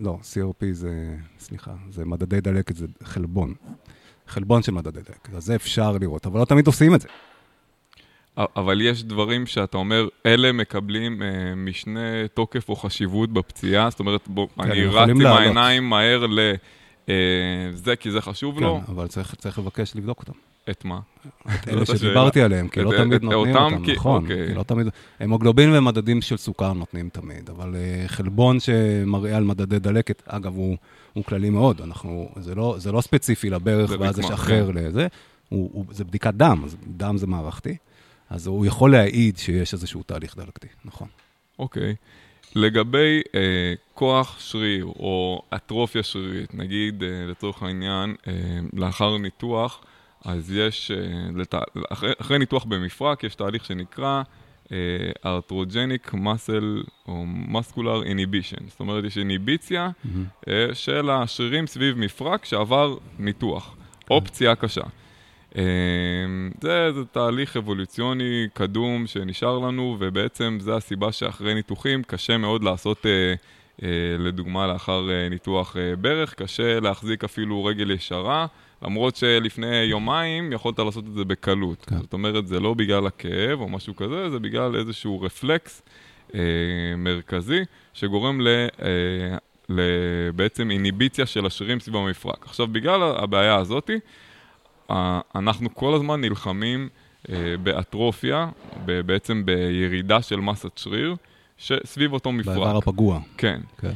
לא, CRP זה, סליחה, זה מדדי דלקת, זה חלבון. חלבון של מדדי דלקת, אז זה אפשר לראות, אבל לא תמיד עושים את זה. אבל יש דברים שאתה אומר, אלה מקבלים אה, משנה תוקף או חשיבות בפציעה, זאת אומרת, בוא, כן, אני רץ עם לעלות. העיניים מהר ל... אה, זה כי זה חשוב לו, כן, אבל צריך, צריך לבקש לבדוק אותם. את מה? את אלה. שדיברתי עליהם, כי לא תמיד נותנים אותם כי- נכון. אוקיי. לא תמיד... המוגלובין ומדדים של סוכר נותנים תמיד, אבל אה, חלבון שמראה על מדדי דלקת, אגב, הוא, הוא כללי מאוד, אנחנו, זה לא, זה לא ספציפי לברך, ואז יש אחר כן. לזה, זה בדיקת דם, דם זה מערכתי, אז הוא יכול להעיד שיש איזשהו תהליך דלקתי, נכון. אוקיי. לגבי אה, כוח שריר או אטרופיה שרירית, נגיד אה, לצורך העניין, אה, לאחר ניתוח, אז יש, אה, לת... אחרי, אחרי ניתוח במפרק, יש תהליך שנקרא אה, arthrogenic muscle או muscular inhibition. זאת אומרת, יש איניביציה אה, של השרירים סביב מפרק שעבר ניתוח, או פציעה קשה. אה, זה, זה תהליך אבולוציוני קדום שנשאר לנו, ובעצם זה הסיבה שאחרי ניתוחים קשה מאוד לעשות, אה, אה, לדוגמה, לאחר אה, ניתוח ברך, קשה להחזיק אפילו רגל ישרה, למרות שלפני יומיים יכולת לעשות את זה בקלות. כן. זאת אומרת, זה לא בגלל הכאב או משהו כזה, זה בגלל איזשהו רפלקס אה, מרכזי שגורם ל... אה, בעצם איניביציה של השרירים סביב המפרק. עכשיו, בגלל הבעיה הזאתי, אנחנו כל הזמן נלחמים אה, באטרופיה, ב- בעצם בירידה של מסת שריר, שסביב אותו באיבר מפרק. הפגוע, כן. כן.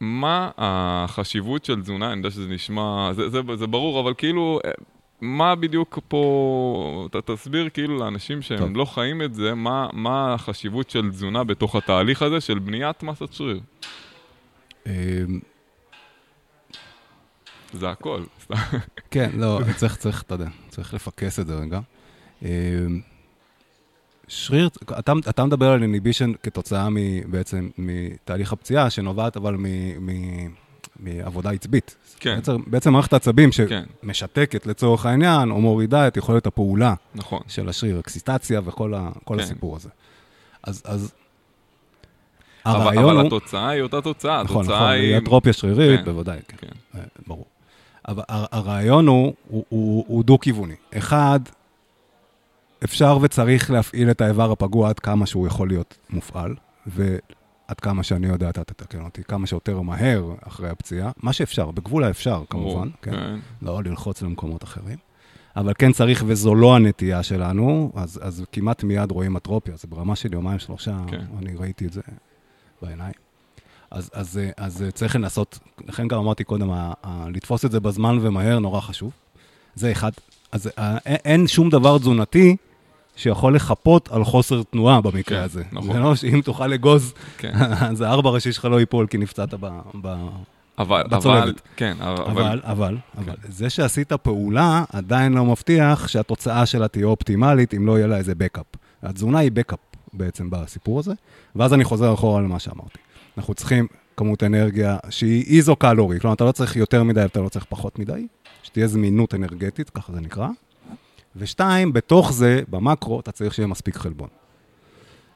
מה החשיבות של תזונה? אני יודע שזה נשמע, זה, זה, זה ברור, אבל כאילו, אה, מה בדיוק פה, ת, תסביר כאילו לאנשים שהם טוב. לא חיים את זה, מה, מה החשיבות של תזונה בתוך התהליך הזה של בניית מסת שריר. זה הכל. כן, לא, צריך, צריך, אתה יודע, צריך לפקס את זה רגע. אה, שריר, אתה, אתה מדבר על איניבישן כתוצאה מ, בעצם מתהליך הפציעה, שנובעת אבל מ, מ, מעבודה עצבית. כן. בעצם, בעצם מערכת העצבים כן. שמשתקת לצורך העניין, או מורידה את יכולת הפעולה נכון. של השריר, אקסיטציה וכל ה, כן. הסיפור הזה. אז, אז אבל, הרעיון אבל הוא... התוצאה היא אותה תוצאה. נכון, נכון, היא... היא אטרופיה שרירית, כן. בוודאי, כן. כן. אה, ברור. אבל הר- הרעיון הוא, הוא, הוא, הוא דו-כיווני. אחד, אפשר וצריך להפעיל את האיבר הפגוע עד כמה שהוא יכול להיות מופעל, ועד כמה שאני יודע, אתה תתקן אותי, כמה שיותר מהר אחרי הפציעה, מה שאפשר, בגבול האפשר כמובן, כן, כן. לא ללחוץ למקומות אחרים. אבל כן צריך, וזו לא הנטייה שלנו, אז, אז כמעט מיד רואים אטרופיה, זה ברמה של יומיים, שלושה, כן. אני ראיתי את זה בעיניים. אז, אז, אה, אז אה, צריך לנסות, לכן גם אמרתי קודם, ה- ה- לתפוס את זה בזמן ומהר נורא חשוב. זה אחד. אז אה, אין, אין שום דבר תזונתי שיכול לחפות על חוסר תנועה במקרה כן, הזה. נכון. זה לא שאם תוכל לגוז, כן. אז הארבע ראשי שלך לא ייפול כי נפצעת ב... ב... אבל, אבל, בצולבת. כן, אבל, אבל, אבל, אבל, זה שעשית פעולה עדיין לא מבטיח שהתוצאה שלה תהיה אופטימלית, אם לא יהיה לה איזה בקאפ. התזונה היא בקאפ בעצם בסיפור הזה, ואז אני חוזר אחורה למה שאמרתי. אנחנו צריכים כמות אנרגיה שהיא איזו-קלורי, כלומר, אתה לא צריך יותר מדי, אתה לא צריך פחות מדי, שתהיה זמינות אנרגטית, ככה זה נקרא. ושתיים, בתוך זה, במקרו, אתה צריך שיהיה מספיק חלבון.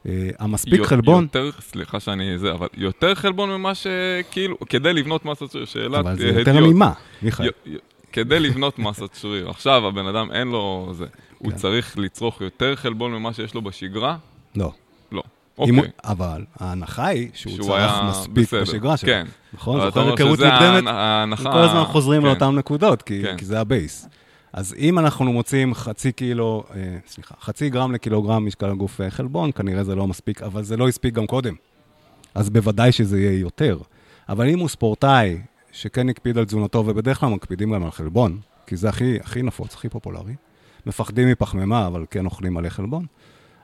אה, המספיק יו- חלבון, יותר, סליחה שאני זה, אבל יותר חלבון ממה שכאילו, כדי לבנות מסת שריר, שאלת אבל זה אה, יותר. ממה, מיכאל. י- י- כדי לבנות מסת שריר. עכשיו, הבן אדם אין לו זה. הוא כן. צריך לצרוך יותר חלבון ממה שיש לו בשגרה? לא. לא. אם אוקיי. אבל ההנחה היא שהוא שהוא צרך היה מספיק בסדר. בשגרה שלו. כן. נכון? זוכר היכרות מוקדמת? ההנ- ההנחה... כל הזמן חוזרים כן. לאותן נקודות, כי, כן. כי זה ה base. אז אם אנחנו מוצאים חצי קילו, אה, סליחה, חצי גרם לקילוגרם משקל הגוף אה, חלבון, כנראה זה לא מספיק, אבל זה לא הספיק גם קודם. אז בוודאי שזה יהיה יותר. אבל אם הוא ספורטאי שכן הקפיד על תזונתו, ובדרך כלל מקפידים גם על חלבון, כי זה הכי, הכי נפוץ, הכי פופולרי, מפחדים מפחמימה, אבל כן אוכלים מלא חלבון,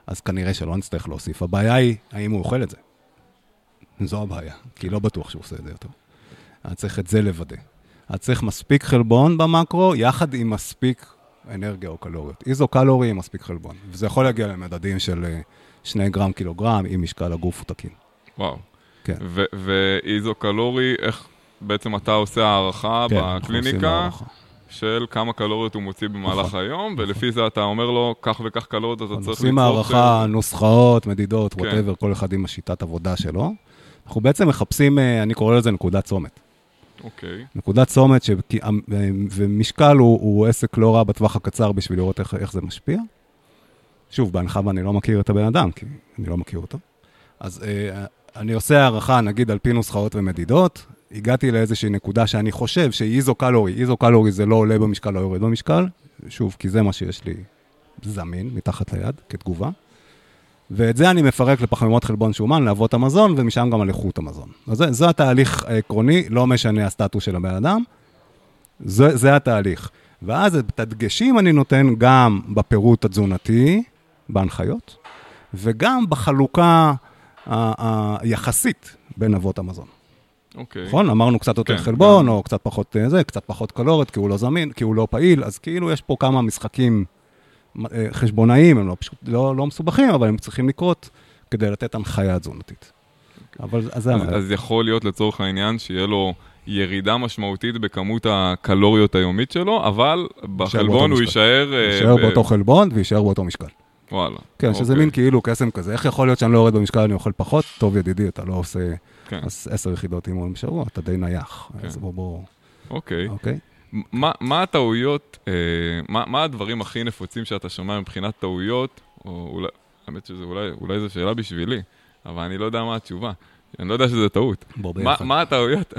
אז כנראה שלא נצטרך להוסיף. הבעיה היא, האם הוא אוכל את זה. זו הבעיה, כי לא בטוח שהוא עושה את זה יותר. אז צריך את זה לוודא. אז צריך מספיק חלבון במקרו, יחד עם מספיק אנרגיה או קלוריות. איזו-קלורי עם מספיק חלבון. וזה יכול להגיע למדדים של אה, 2 גרם קילוגרם, אם משקל הגוף הוא תקין. וואו. כן. ו- ואיזו-קלורי, איך בעצם אתה עושה הערכה כן, אנחנו עושים בקליניקה הערכה. של כמה קלוריות הוא מוציא במהלך נכון. היום, ולפי זה אתה אומר לו, כך וכך קלוריות אתה צריך עושים לצרוך... הערכה, אה, נוסחאות, מדידות, כן. ווטאבר, כל אחד עם השיטת עבודה שלו. אנחנו בעצם מחפשים, אה, אני קורא לזה נקודת צומת. אוקיי. נקודת צומת, ש... כי- ומשקל הוא, הוא עסק לא רע בטווח הקצר בשביל לראות איך, איך זה משפיע. שוב, בהנחה ואני לא מכיר את הבן אדם, כי אני לא מכיר אותו. אז אה, אני עושה הערכה, נגיד, על פי נוסחאות ומדידות. הגעתי לאיזושהי נקודה שאני חושב שהיא איזו-קלורי. איזו-קלורי זה לא עולה במשקל, לא יורד במשקל. שוב, כי זה מה שיש לי זמין, מתחת ליד, כתגובה. ואת זה אני מפרק לפחמימות חלבון שומן, לאבות המזון, ומשם גם על איכות המזון. אז זה, זה התהליך העקרוני, לא משנה הסטטוס של הבן אדם, זה, זה התהליך. ואז את הדגשים אני נותן גם בפירוט התזונתי, בהנחיות, וגם בחלוקה היחסית בין אבות המזון. אוקיי. נכון? אמרנו קצת יותר כן, חלבון, גם. או קצת פחות אה, זה, קצת פחות קלוריות, כי הוא לא זמין, כי הוא לא פעיל, אז כאילו יש פה כמה משחקים אה, חשבונאיים, הם לא פשוט, לא, לא מסובכים, אבל הם צריכים לקרות כדי לתת הנחיה תזונתית. אבל אז זה... אז, אז יכול להיות לצורך העניין שיהיה לו ירידה משמעותית בכמות הקלוריות היומית שלו, אבל בחלבון הוא. יישאר... אה, יישאר באותו חלבון ויישאר באותו משקל. וואלה. כן, שזה אוקיי. מין כאילו קסם כזה. איך יכול להיות שאני לא יורד במשקל, אני אוכל פחות? טוב, ידידי, אתה לא עושה כן, אז עשר יחידות אימון בשבוע, אתה די נייח. כן. אז בוא, בוא, אוקיי. אוקיי? מה, מה הטעויות, אה, מה, מה הדברים הכי נפוצים שאתה שומע מבחינת טעויות, או אולי, האמת שזה אולי, אולי זו שאלה בשבילי, אבל אני לא יודע מה התשובה. אני לא יודע שזה טעות. מה. מה הטעויות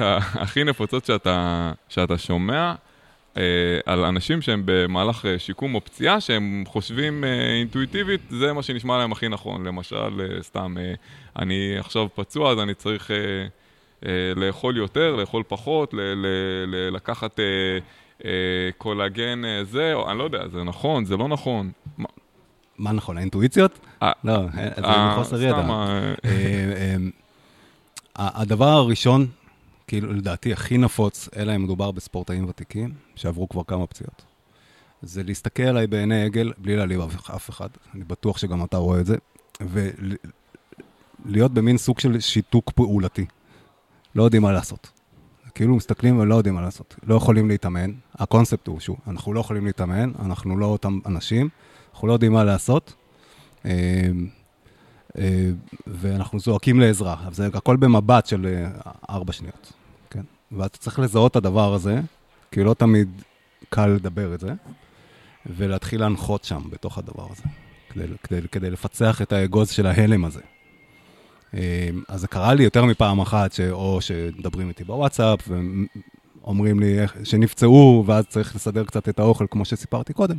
הכי נפוצות שאתה, שאתה שומע על אנשים שהם במהלך אה, שיקום או פציעה, שהם חושבים אה, אינטואיטיבית, זה מה שנשמע להם הכי נכון. למשל, אה, סתם, אה, אני עכשיו פצוע, אז אני צריך אה, אה, לאכול יותר, לאכול פחות, ל- ל- ל- לקחת אה, אה, קולגן אה, זה, או, אני לא יודע, זה נכון, זה לא נכון. מה- נכון, האינטואיציות? אה, לא, זה אה, מחוסר ידע. אה, אה, אה, הדבר הראשון, כאילו לדעתי הכי נפוץ, אלא אם מדובר בספורטאים ותיקים, שעברו כבר כמה פציעות, זה להסתכל עליי בעיני עגל, בלי להעליב אף- אחד, אני בטוח שגם אתה רואה את זה, ולהיות במין סוג של שיתוק פעולתי. לא יודעים מה לעשות. כאילו מסתכלים ולא יודעים מה לעשות. לא יכולים להתאמן, הקונספט הוא שהוא, אנחנו לא יכולים להתאמן, אנחנו לא אותם אנשים, אנחנו לא יודעים מה לעשות. אה, ואנחנו זועקים לעזרה, זה הכל במבט של אה, ארבע שניות, כן? ואתה צריך לזהות את הדבר הזה, כי לא תמיד קל לדבר את זה, ולהתחיל להנחות שם בתוך הדבר הזה. כדי, כדי, כדי לפצח את האגוז של ההלם הזה. אה, אז זה קרה לי יותר מפעם אחת, ש... או שמדברים איתי בוואטסאפ, ואומרים לי שנפצעו, ואז צריך לסדר קצת את האוכל, כמו שסיפרתי קודם.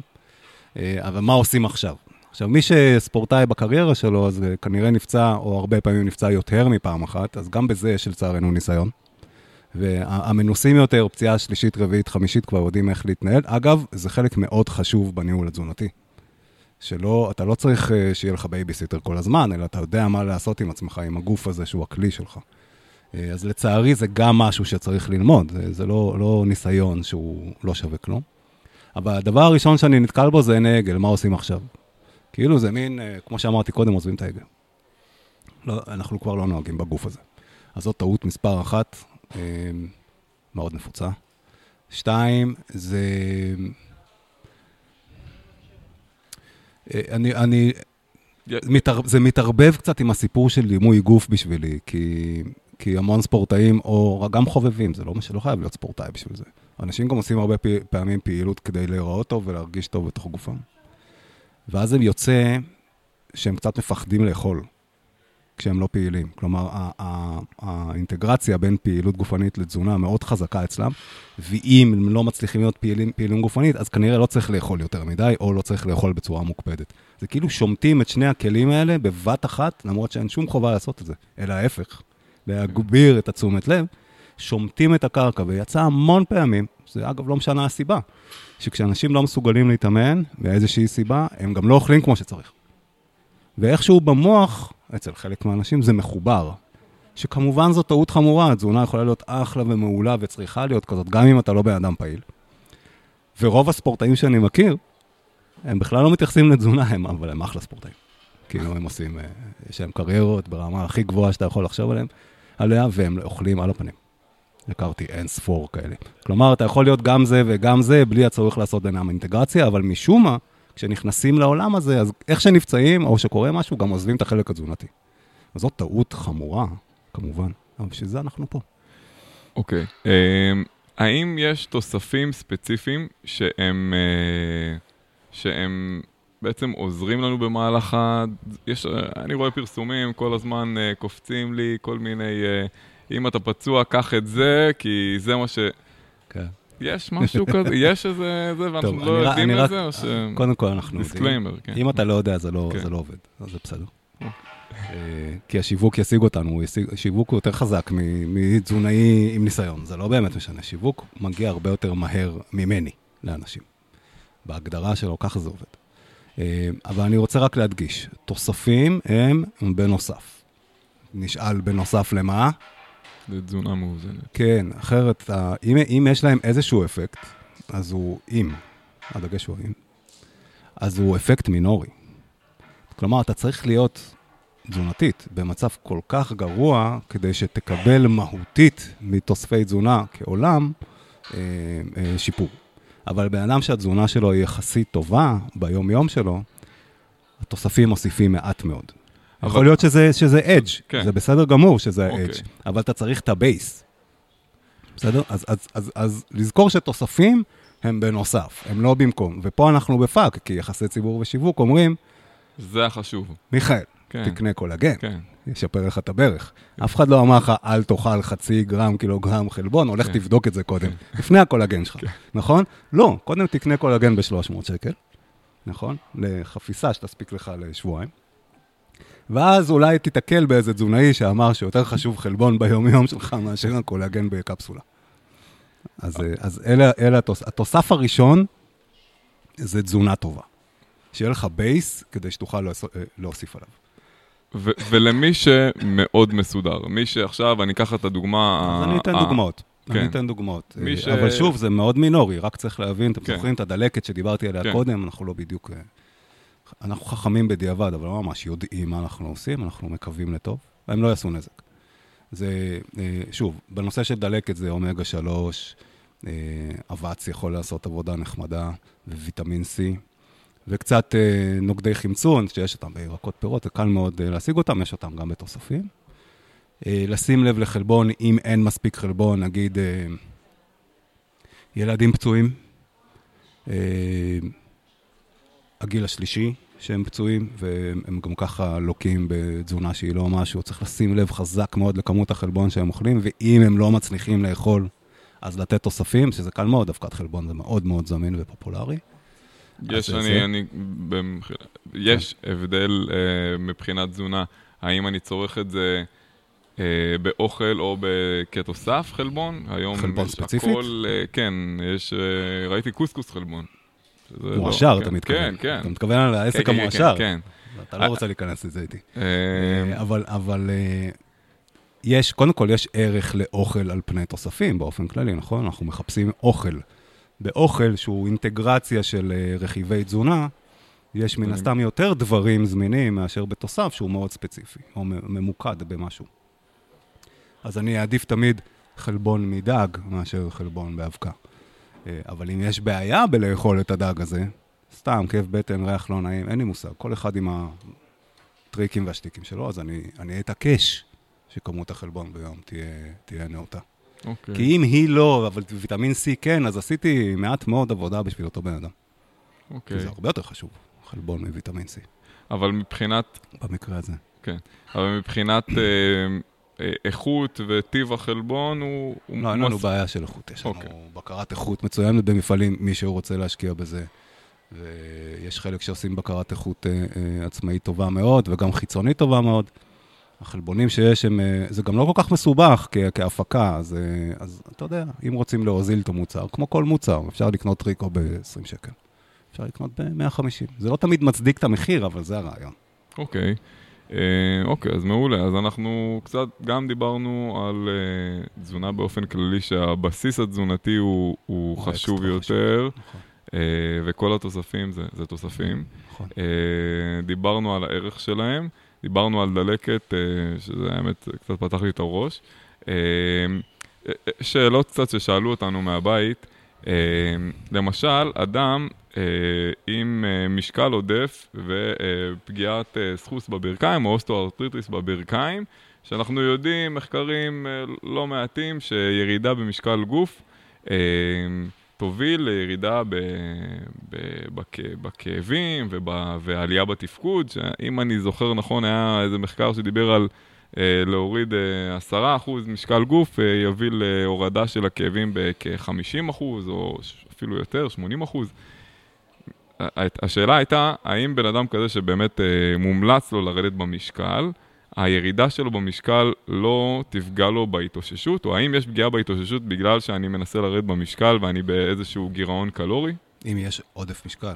אבל מה עושים עכשיו? עכשיו, מי שספורטאי בקריירה שלו, אז כנראה נפצע, או הרבה פעמים נפצע יותר מפעם אחת, אז גם בזה יש לצערנו ניסיון. והמנוסים יותר, פציעה שלישית, רביעית, חמישית, כבר יודעים איך להתנהל. אגב, זה חלק מאוד חשוב בניהול התזונתי. שלא, אתה לא צריך אה, שיהיה לך בייביסיטר כל הזמן, אלא אתה יודע מה לעשות עם עצמך, עם הגוף הזה שהוא הכלי שלך. אה, אז לצערי זה גם משהו שצריך ללמוד, זה, זה לא, לא ניסיון שהוא לא שווה כלום. אבל הדבר הראשון שאני נתקל בו זה עיני עגל, מה עושים עכשיו? כאילו זה מין, uh, כמו שאמרתי קודם, עוזבים את העגל. לא, אנחנו כבר לא נוהגים בגוף הזה. אז זאת טעות מספר אחת, uh, מאוד נפוצה. שתיים, זה... אני, אני, מתער, זה מתערבב קצת עם הסיפור של דימוי גוף בשבילי, כי, כי המון ספורטאים, או גם חובבים, זה לא מה שלא חייב להיות ספורטאי בשביל זה. אנשים גם עושים הרבה פעמים פעילות כדי להיראות טוב ולהרגיש טוב בתוך גופם. ואז זה יוצא שהם קצת מפחדים לאכול. כשהם לא פעילים. כלומר, האינטגרציה בין פעילות גופנית לתזונה מאוד חזקה אצלם, ואם הם לא מצליחים להיות פעילים, פעילים גופנית, אז כנראה לא צריך לאכול יותר מדי, או לא צריך לאכול בצורה מוקפדת. זה כאילו שומטים את שני הכלים האלה בבת אחת, למרות שאין שום חובה לעשות את זה, אלא ההפך, להגביר את התשומת לב, שומטים את הקרקע, ויצא המון פעמים, זה אגב לא משנה הסיבה, שכשאנשים לא מסוגלים להתאמן, מאיזושהי סיבה, הם גם לא אוכלים כמו שצריך. ואיכשהו במוח, אצל חלק מהאנשים זה מחובר. שכמובן זו טעות חמורה, התזונה יכולה להיות אחלה ומעולה וצריכה להיות כזאת, גם אם אתה לא בן אדם פעיל. ורוב הספורטאים שאני מכיר, הם בכלל לא מתייחסים לתזונה, הם, אבל הם אחלה ספורטאים. כאילו הם עושים, אה, יש להם קריירות ברמה הכי גבוהה שאתה יכול לחשוב עליהם, עליה, והם אוכלים על הפנים. הכרתי אין ספור כאלה. כלומר, אתה יכול להיות גם זה וגם זה, בלי הצורך לעשות בינם אינטגרציה, אבל משום מה, כשנכנסים לעולם הזה, אז איך שנפצעים או שקורה משהו, גם עוזבים את החלק התזונתי. וזאת טעות חמורה, כמובן, אבל בשביל זה אנחנו פה. אוקיי. Okay. אמ, um, האם יש תוספים ספציפיים שהם, uh, שהם בעצם עוזרים לנו במהלך ה... יש, אני רואה פרסומים, כל הזמן אה, קופצים לי כל מיני... אה, אם אתה פצוע, קח את זה, כי זה מה ש... כן. יש משהו כזה, יש איזה, זה, ואנחנו לא יודעים את זה, או ש... קודם כל אנחנו יודעים. disclaimer, כן. אם אתה לא יודע, זה לא, כן. לא עובד, אז זה בסדר. אה, כי השיווק ישיג אותנו, שיווק הוא יותר חזק מתזונאי עם ניסיון, זה לא באמת משנה. שיווק מגיע הרבה יותר מהר ממני לאנשים. בהגדרה שלו, ככה זה עובד. אה, אבל אני רוצה רק להדגיש, תוספים הם בנוסף. נשאל בנוסף למה? לתזונה מאוזנת. כן, אחרת, אם, אם יש להם איזשהו אפקט, אז הוא אם, הדגש הוא אם, אז הוא אפקט מינורי. כלומר, אתה צריך להיות תזונתית במצב כל כך גרוע, כדי שתקבל מהותית מתוספי תזונה כעולם אה, אה, שיפור. אבל בן אדם שהתזונה שלו היא יחסית טובה ביום-יום שלו, התוספים מוסיפים מעט מאוד. אבל... יכול להיות שזה, שזה edge, כן. זה בסדר גמור שזה אוקיי. edge, אבל אתה צריך את ה base. בסדר? אז, אז, אז, אז לזכור שתוספים הם בנוסף, הם לא במקום. ופה אנחנו בפאק, כי יחסי ציבור ושיווק אומרים... זה החשוב. מיכאל, כן. תקנה קולגן, כן. ישפר לך את הברך. כן. אף אחד לא אמר לך, אל תאכל חצי גרם, קילוגרם חלבון, הולך כן. תבדוק את זה קודם, כן. לפני הקולגן שלך, כן. נכון? לא, קודם תקנה קולגן ב-300 שקל, נכון? לחפיסה שתספיק לך לשבועיים. ואז אולי תיתקל באיזה תזונאי שאמר שיותר חשוב חלבון ביומיום שלך מאשר הקולגן בקפסולה. אז, אז אלה, אלה התוס, התוסף הראשון זה תזונה טובה. שיהיה לך base כדי שתוכל להוסיף עליו. ו- ולמי שמאוד מסודר, מי שעכשיו, אני אקח את הדוגמה... אז אני אתן דוגמאות. כן. אני אתן דוגמאות. ש... אבל שוב, זה מאוד מינורי, רק צריך להבין, אתם כן. זוכרים את הדלקת שדיברתי עליה כן. קודם, אנחנו לא בדיוק... אנחנו חכמים בדיעבד, אבל לא ממש יודעים מה אנחנו עושים, אנחנו מקווים לטוב, והם לא יעשו נזק. זה, אה, שוב, בנושא של דלקת זה אומגה 3, אה, אבץ יכול לעשות עבודה נחמדה, וויטמין C, וקצת אה, נוגדי חמצון, שיש אותם בירקות פירות, זה קל מאוד להשיג אותם, יש אותם גם בתוספים. לשים לב לחלבון, אם אין מספיק חלבון, נגיד ילדים פצועים, הגיל השלישי, שהם פצועים, והם גם ככה לוקים בתזונה שהיא לא משהו. צריך לשים לב חזק מאוד לכמות החלבון שהם אוכלים, ואם הם לא מצליחים לאכול, אז לתת תוספים, שזה קל מאוד, אבקת חלבון זה מאוד מאוד זמין ופופולרי. יש, אני, זה... אני, במח... יש כן. הבדל אה, מבחינת תזונה, האם אני צורך את זה אה, באוכל או כתוסף חלבון? היום חלבון ספציפית? הכל, אה, כן, יש, אה, ראיתי קוסקוס חלבון. מועשר, לא, אתה כן, מתכוון. כן, כן. אתה מתכוון על העסק כן, כן, המועשר. כן, כן. אתה לא רוצה להיכנס לזה איתי. אה, אבל, אבל יש, קודם כל, יש ערך לאוכל על פני תוספים באופן כללי, נכון? אנחנו מחפשים אוכל. באוכל שהוא אינטגרציה של רכיבי תזונה, יש מן הסתם יותר דברים זמינים מאשר בתוסף שהוא מאוד ספציפי, או ממוקד במשהו. אז אני אעדיף תמיד חלבון מדג מאשר חלבון באבקה. אה, אבל אם יש בעיה בלאכול את הדג הזה, סתם, כאב בטן, ריח לא נעים, אין לי מושג. כל אחד עם הטריקים והשטיקים שלו, אז אני, אני אתעקש שכמות החלבון ביום תהיה, תהיה נאותה. Okay. אוקיי. כי אם היא לא, אבל ויטמין C כן, אז עשיתי מעט מאוד עבודה בשביל אותו בן אדם. אוקיי. Okay. זה הרבה יותר חשוב, חלבון מוויטמין C. אבל מבחינת... במקרה הזה. כן, אבל מבחינת... אה, אה, איכות וטיב החלבון הוא... לא, אין לנו בעיה של איכות, יש לנו אוקיי. בקרת איכות מצוינת במפעלים, מי שרוצה להשקיע בזה. ויש חלק שעושים בקרת איכות אה, אה, עצמאית טובה מאוד, וגם חיצונית טובה מאוד. החלבונים שיש, הם, זה גם לא כל כך מסובך כ- כהפקה, אז, אז אתה יודע, אם רוצים להוזיל את המוצר, כמו כל מוצר, אפשר לקנות טריקו ב-20 שקל. אפשר לקנות ב-150. זה לא תמיד מצדיק את המחיר, אבל זה הרעיון. אוקיי. Okay. אה, אוקיי, אז מעולה. אז אנחנו קצת גם דיברנו על uh, תזונה באופן כללי, שהבסיס התזונתי הוא, הוא חשוב יותר, נכון. uh, וכל התוספים זה, זה תוספים. נכון. אה, דיברנו על הערך שלהם, דיברנו על דלקת, אה, שזה האמת קצת פתח לי את הראש. אה, שאלות קצת ששאלו אותנו מהבית, אה, למשל, אדם אה, עם אה, משקל עודף ופגיעת אה, סחוס בברכיים או אוסטוארטריטיס בברכיים, שאנחנו יודעים, מחקרים לא מעטים, שירידה במשקל גוף תוביל לירידה ב, ב, בכ, בכאבים וב, ועלייה בתפקוד, שאם אני זוכר נכון, היה איזה מחקר שדיבר על להוריד 10% משקל גוף, יביא להורדה של הכאבים בכ-50% או אפילו יותר, 80%. השאלה הייתה, האם בן אדם כזה שבאמת אה, מומלץ לו לרדת במשקל, הירידה שלו במשקל לא תפגע לו בהתאוששות, או האם יש פגיעה בהתאוששות בגלל שאני מנסה לרדת במשקל ואני באיזשהו גירעון קלורי? אם יש עודף משקל.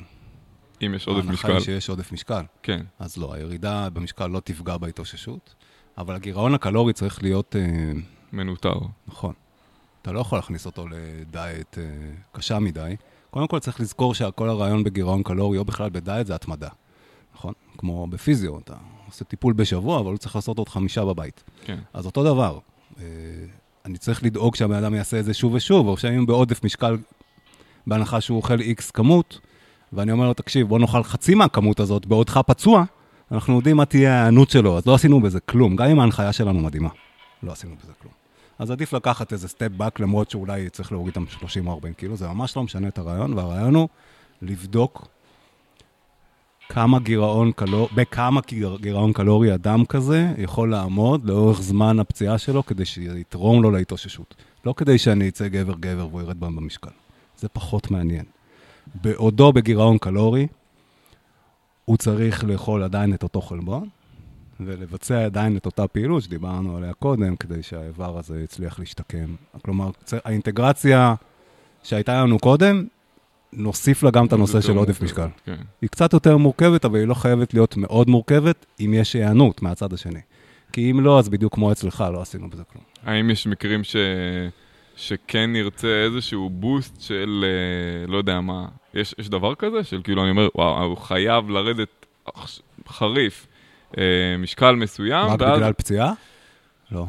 אם יש עודף משקל. ההנחה היא שיש עודף משקל. כן. אז לא, הירידה במשקל לא תפגע בהתאוששות, אבל הגירעון הקלורי צריך להיות... אה, מנוטר. נכון. אתה לא יכול להכניס אותו לדיאט אה, קשה מדי. קודם כל צריך לזכור שכל הרעיון בגירעון קלורי, או בכלל בדיאט, זה התמדה. נכון? כמו בפיזיו, אתה עושה טיפול בשבוע, אבל הוא צריך לעשות עוד חמישה בבית. כן. אז אותו דבר. אה, אני צריך לדאוג שהבן אדם יעשה את זה שוב ושוב, או שאם בעודף משקל, בהנחה שהוא אוכל איקס כמות, ואני אומר לו, תקשיב, בוא נאכל חצי מהכמות הזאת בעודך פצוע, אנחנו יודעים מה תהיה ההיענות שלו, אז לא עשינו בזה כלום, גם אם ההנחיה שלנו מדהימה. לא עשינו בזה כלום. אז עדיף לקחת איזה סטפ באק, למרות שאולי צריך להוריד אותם 30 או 40 קילו, זה ממש לא משנה את הרעיון, והרעיון הוא לבדוק כמה גירעון קלורי, בכמה גירעון קלורי אדם כזה יכול לעמוד לאורך זמן הפציעה שלו, כדי שיתרום לו להתאוששות. לא כדי שאני אצא גבר-גבר והוא ירד בהם במשקל. זה פחות מעניין. בעודו בגירעון קלורי, הוא צריך לאכול עדיין את אותו חלבון, ולבצע עדיין את אותה פעילות שדיברנו עליה קודם, כדי שהאיבר הזה יצליח להשתקם. כלומר, האינטגרציה שהייתה לנו קודם, נוסיף לה גם את הנושא של עודף משקל. כן. היא קצת יותר מורכבת, אבל היא לא חייבת להיות מאוד מורכבת, אם יש היענות מהצד השני. כי אם לא, אז בדיוק כמו אצלך, לא עשינו בזה כלום. האם יש מקרים ש... שכן נרצה איזשהו בוסט של, אה, לא יודע מה, יש, יש דבר כזה? של כאילו, אני אומר, וואו, הוא חייב לרדת חריף משקל מסוים. רק ואז... בגלל פציעה? לא.